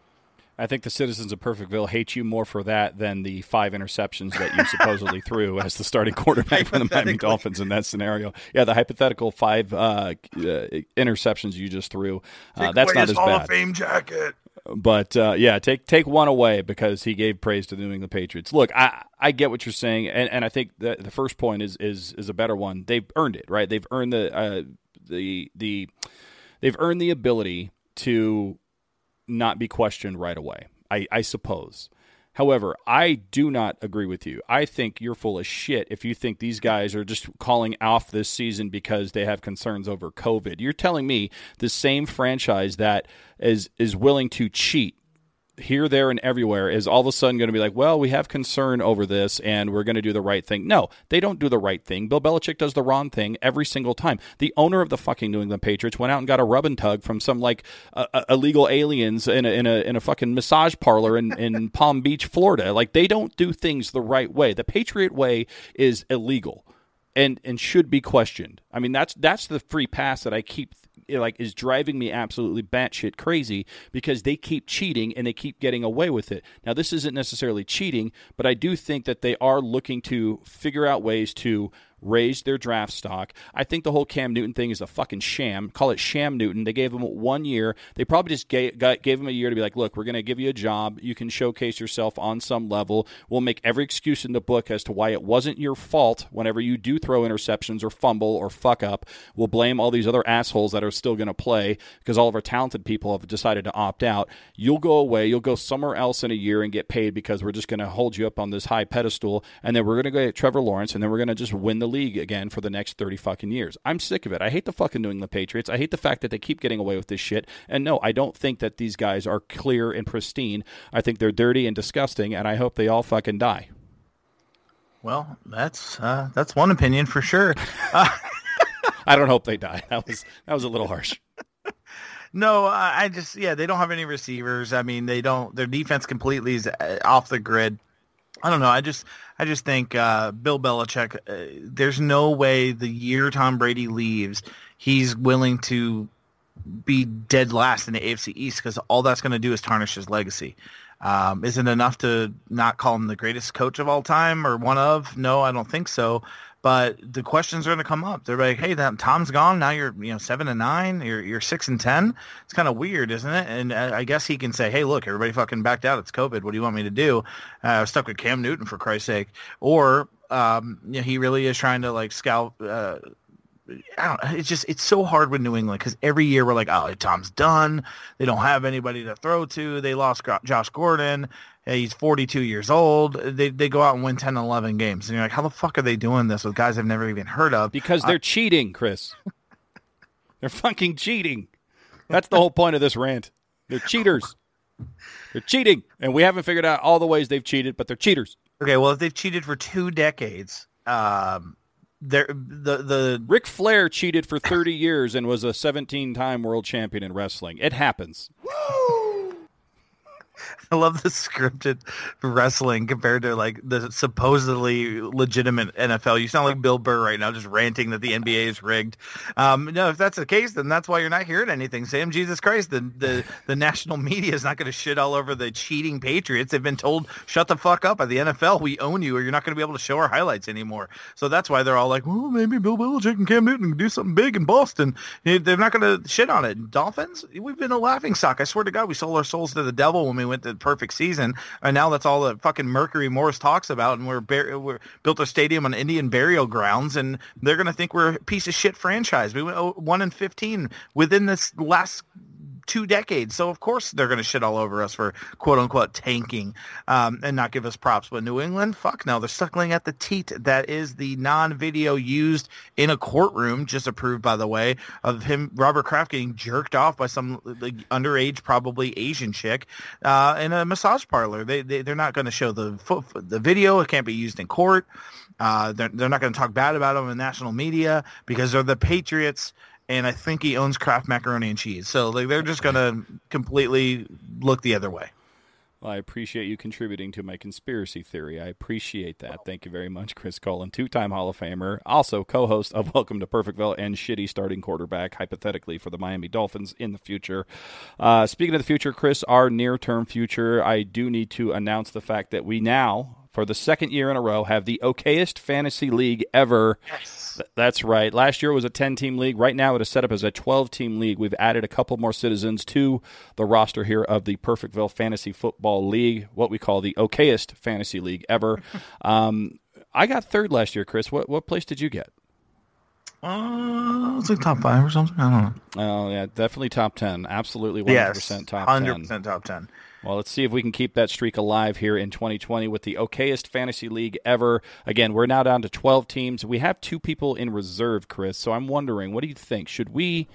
I think the citizens of Perfectville hate you more for that than the five interceptions that you supposedly threw as the starting quarterback for the Miami Dolphins in that scenario. Yeah, the hypothetical five uh, uh, interceptions you just threw. Uh, that's not as Hall bad. Of Fame jacket. But uh, yeah, take take one away because he gave praise to the New England Patriots. Look, I I get what you're saying, and, and I think the the first point is is is a better one. They've earned it, right? They've earned the uh, the the they've earned the ability to not be questioned right away. I, I suppose. However, I do not agree with you. I think you're full of shit if you think these guys are just calling off this season because they have concerns over COVID. You're telling me the same franchise that is is willing to cheat here, there, and everywhere is all of a sudden going to be like, well, we have concern over this and we're going to do the right thing. No, they don't do the right thing. Bill Belichick does the wrong thing every single time. The owner of the fucking New England Patriots went out and got a rub and tug from some like uh, illegal aliens in a, in a, in a fucking massage parlor in, in Palm Beach, Florida. Like, they don't do things the right way. The Patriot way is illegal and and should be questioned. I mean, that's that's the free pass that I keep like is driving me absolutely batshit crazy because they keep cheating and they keep getting away with it. Now, this isn't necessarily cheating, but I do think that they are looking to figure out ways to raised their draft stock. I think the whole Cam Newton thing is a fucking sham. Call it Sham Newton. They gave him one year. They probably just gave, gave him a year to be like, look, we're going to give you a job. You can showcase yourself on some level. We'll make every excuse in the book as to why it wasn't your fault whenever you do throw interceptions or fumble or fuck up. We'll blame all these other assholes that are still going to play because all of our talented people have decided to opt out. You'll go away. You'll go somewhere else in a year and get paid because we're just going to hold you up on this high pedestal. And then we're going to go get Trevor Lawrence and then we're going to just win the the league again for the next 30 fucking years. I'm sick of it. I hate the fucking New England Patriots. I hate the fact that they keep getting away with this shit. And no, I don't think that these guys are clear and pristine. I think they're dirty and disgusting, and I hope they all fucking die. Well, that's uh, that's one opinion for sure. Uh- I don't hope they die. That was that was a little harsh. No, I I just yeah, they don't have any receivers. I mean, they don't. Their defense completely is uh, off the grid. I don't know. I just I just think uh, Bill Belichick. Uh, there's no way the year Tom Brady leaves, he's willing to be dead last in the AFC East because all that's going to do is tarnish his legacy. Um, isn't enough to not call him the greatest coach of all time or one of? No, I don't think so. But the questions are going to come up. They're like, "Hey, that Tom's gone. Now you're, you know, seven and nine. You're you're six and ten. It's kind of weird, isn't it?" And uh, I guess he can say, "Hey, look, everybody fucking backed out. It's COVID. What do you want me to do? Uh, I was stuck with Cam Newton for Christ's sake." Or um, you know, he really is trying to like scout. Uh, I don't. It's just it's so hard with New England because every year we're like, oh, Tom's done. They don't have anybody to throw to. They lost Josh Gordon. He's 42 years old. They they go out and win 10 11 games. And you're like, how the fuck are they doing this with guys I've never even heard of? Because they're uh, cheating, Chris. they're fucking cheating. That's the whole point of this rant. They're cheaters. They're cheating, and we haven't figured out all the ways they've cheated, but they're cheaters. Okay, well, if they've cheated for two decades, um, there the the Ric Flair cheated for 30 years and was a 17-time world champion in wrestling. It happens. I love the scripted wrestling compared to like the supposedly legitimate NFL. You sound like Bill Burr right now, just ranting that the NBA is rigged. Um, no, if that's the case, then that's why you're not hearing anything, Sam. Jesus Christ, the the, the national media is not going to shit all over the cheating Patriots. They've been told, shut the fuck up by the NFL. We own you, or you're not going to be able to show our highlights anymore. So that's why they're all like, well, maybe Bill Belichick and Cam Newton can do something big in Boston. They're not going to shit on it. Dolphins, we've been a laughing stock. I swear to God, we sold our souls to the devil when we went to perfect season, and now that's all that fucking Mercury Morris talks about. And we're, bar- we're built a stadium on Indian burial grounds, and they're gonna think we're a piece of shit franchise. We went one in fifteen within this last two decades. So of course they're going to shit all over us for quote unquote tanking um, and not give us props. But New England, fuck no, they're suckling at the teat. That is the non-video used in a courtroom, just approved by the way, of him Robert Kraft getting jerked off by some like, underage, probably Asian chick uh, in a massage parlor. They, they they're not going to show the the video. It can't be used in court. Uh, they're, they're not going to talk bad about them in national media because they're the Patriots and I think he owns Kraft Macaroni and Cheese. So like they're just gonna completely look the other way. Well, I appreciate you contributing to my conspiracy theory. I appreciate that. Thank you very much, Chris Cullen, two-time Hall of Famer, also co-host of Welcome to Perfectville and shitty starting quarterback, hypothetically for the Miami Dolphins in the future. Uh, speaking of the future, Chris, our near-term future, I do need to announce the fact that we now for the second year in a row, have the okayest fantasy league ever. Yes. That's right. Last year it was a 10 team league. Right now it is set up as a 12 team league. We've added a couple more citizens to the roster here of the Perfectville Fantasy Football League, what we call the okayest fantasy league ever. um, I got third last year, Chris. What, what place did you get? Uh, it's like top five or something. I don't know. Oh yeah, definitely top ten. Absolutely, one hundred percent top 100% 10. Hundred percent top ten. Well, let's see if we can keep that streak alive here in 2020 with the okayest fantasy league ever. Again, we're now down to 12 teams. We have two people in reserve, Chris. So I'm wondering, what do you think? Should we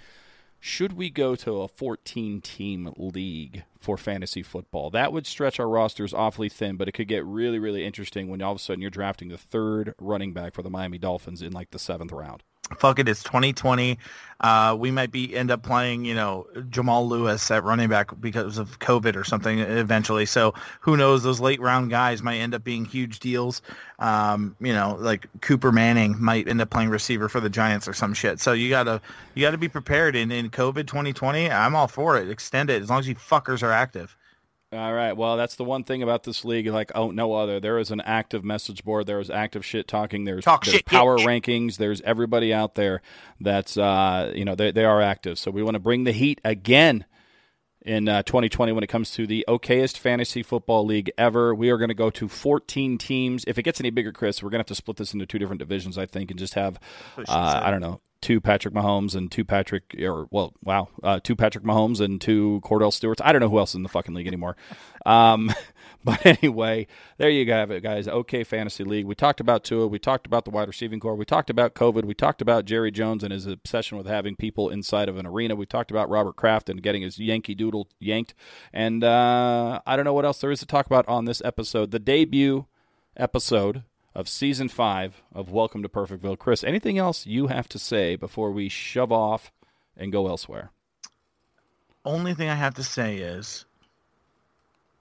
should we go to a 14 team league for fantasy football? That would stretch our rosters awfully thin, but it could get really, really interesting when all of a sudden you're drafting the third running back for the Miami Dolphins in like the seventh round fuck it, it's 2020. Uh, we might be end up playing, you know, Jamal Lewis at running back because of COVID or something eventually. So who knows? Those late round guys might end up being huge deals. Um, you know, like Cooper Manning might end up playing receiver for the Giants or some shit. So you gotta you gotta be prepared. In in COVID 2020, I'm all for it. Extend it as long as you fuckers are active. All right. Well, that's the one thing about this league, like oh no other. There is an active message board. There is active shit talking. There's, Talk there's shit, power rankings. There's everybody out there that's uh, you know they they are active. So we want to bring the heat again in uh, 2020 when it comes to the okayest fantasy football league ever. We are going to go to 14 teams. If it gets any bigger, Chris, we're going to have to split this into two different divisions, I think, and just have uh, I don't know two Patrick Mahomes and two Patrick, or well, wow, uh, two Patrick Mahomes and two Kordell Stewarts. I don't know who else is in the fucking league anymore. Um, but anyway, there you have it, guys. Okay, fantasy league. We talked about Tua. We talked about the wide receiving core. We talked about COVID. We talked about Jerry Jones and his obsession with having people inside of an arena. We talked about Robert Kraft and getting his Yankee Doodle yanked. And uh, I don't know what else there is to talk about on this episode. The debut episode of season five of Welcome to Perfectville. Chris, anything else you have to say before we shove off and go elsewhere? only thing I have to say is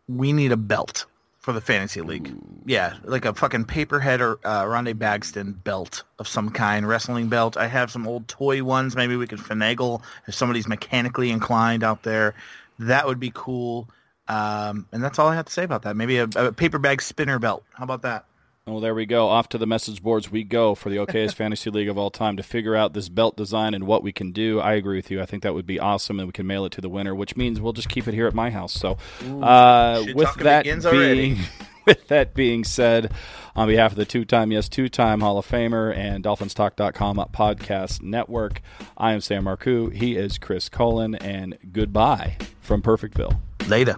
we need a belt for the fantasy league. Yeah, like a fucking paperhead or uh, Ronde Bagston belt of some kind, wrestling belt. I have some old toy ones. Maybe we could finagle if somebody's mechanically inclined out there. That would be cool. Um, and that's all I have to say about that. Maybe a, a paper bag spinner belt. How about that? Well, there we go. Off to the message boards we go for the OKS Fantasy League of all time to figure out this belt design and what we can do. I agree with you. I think that would be awesome, and we can mail it to the winner, which means we'll just keep it here at my house. So, uh, with that being already. with that being said, on behalf of the two-time, yes, two-time Hall of Famer and DolphinsTalk.com podcast network, I am Sam Marcoux. He is Chris Cullen, and goodbye from Perfectville. Later.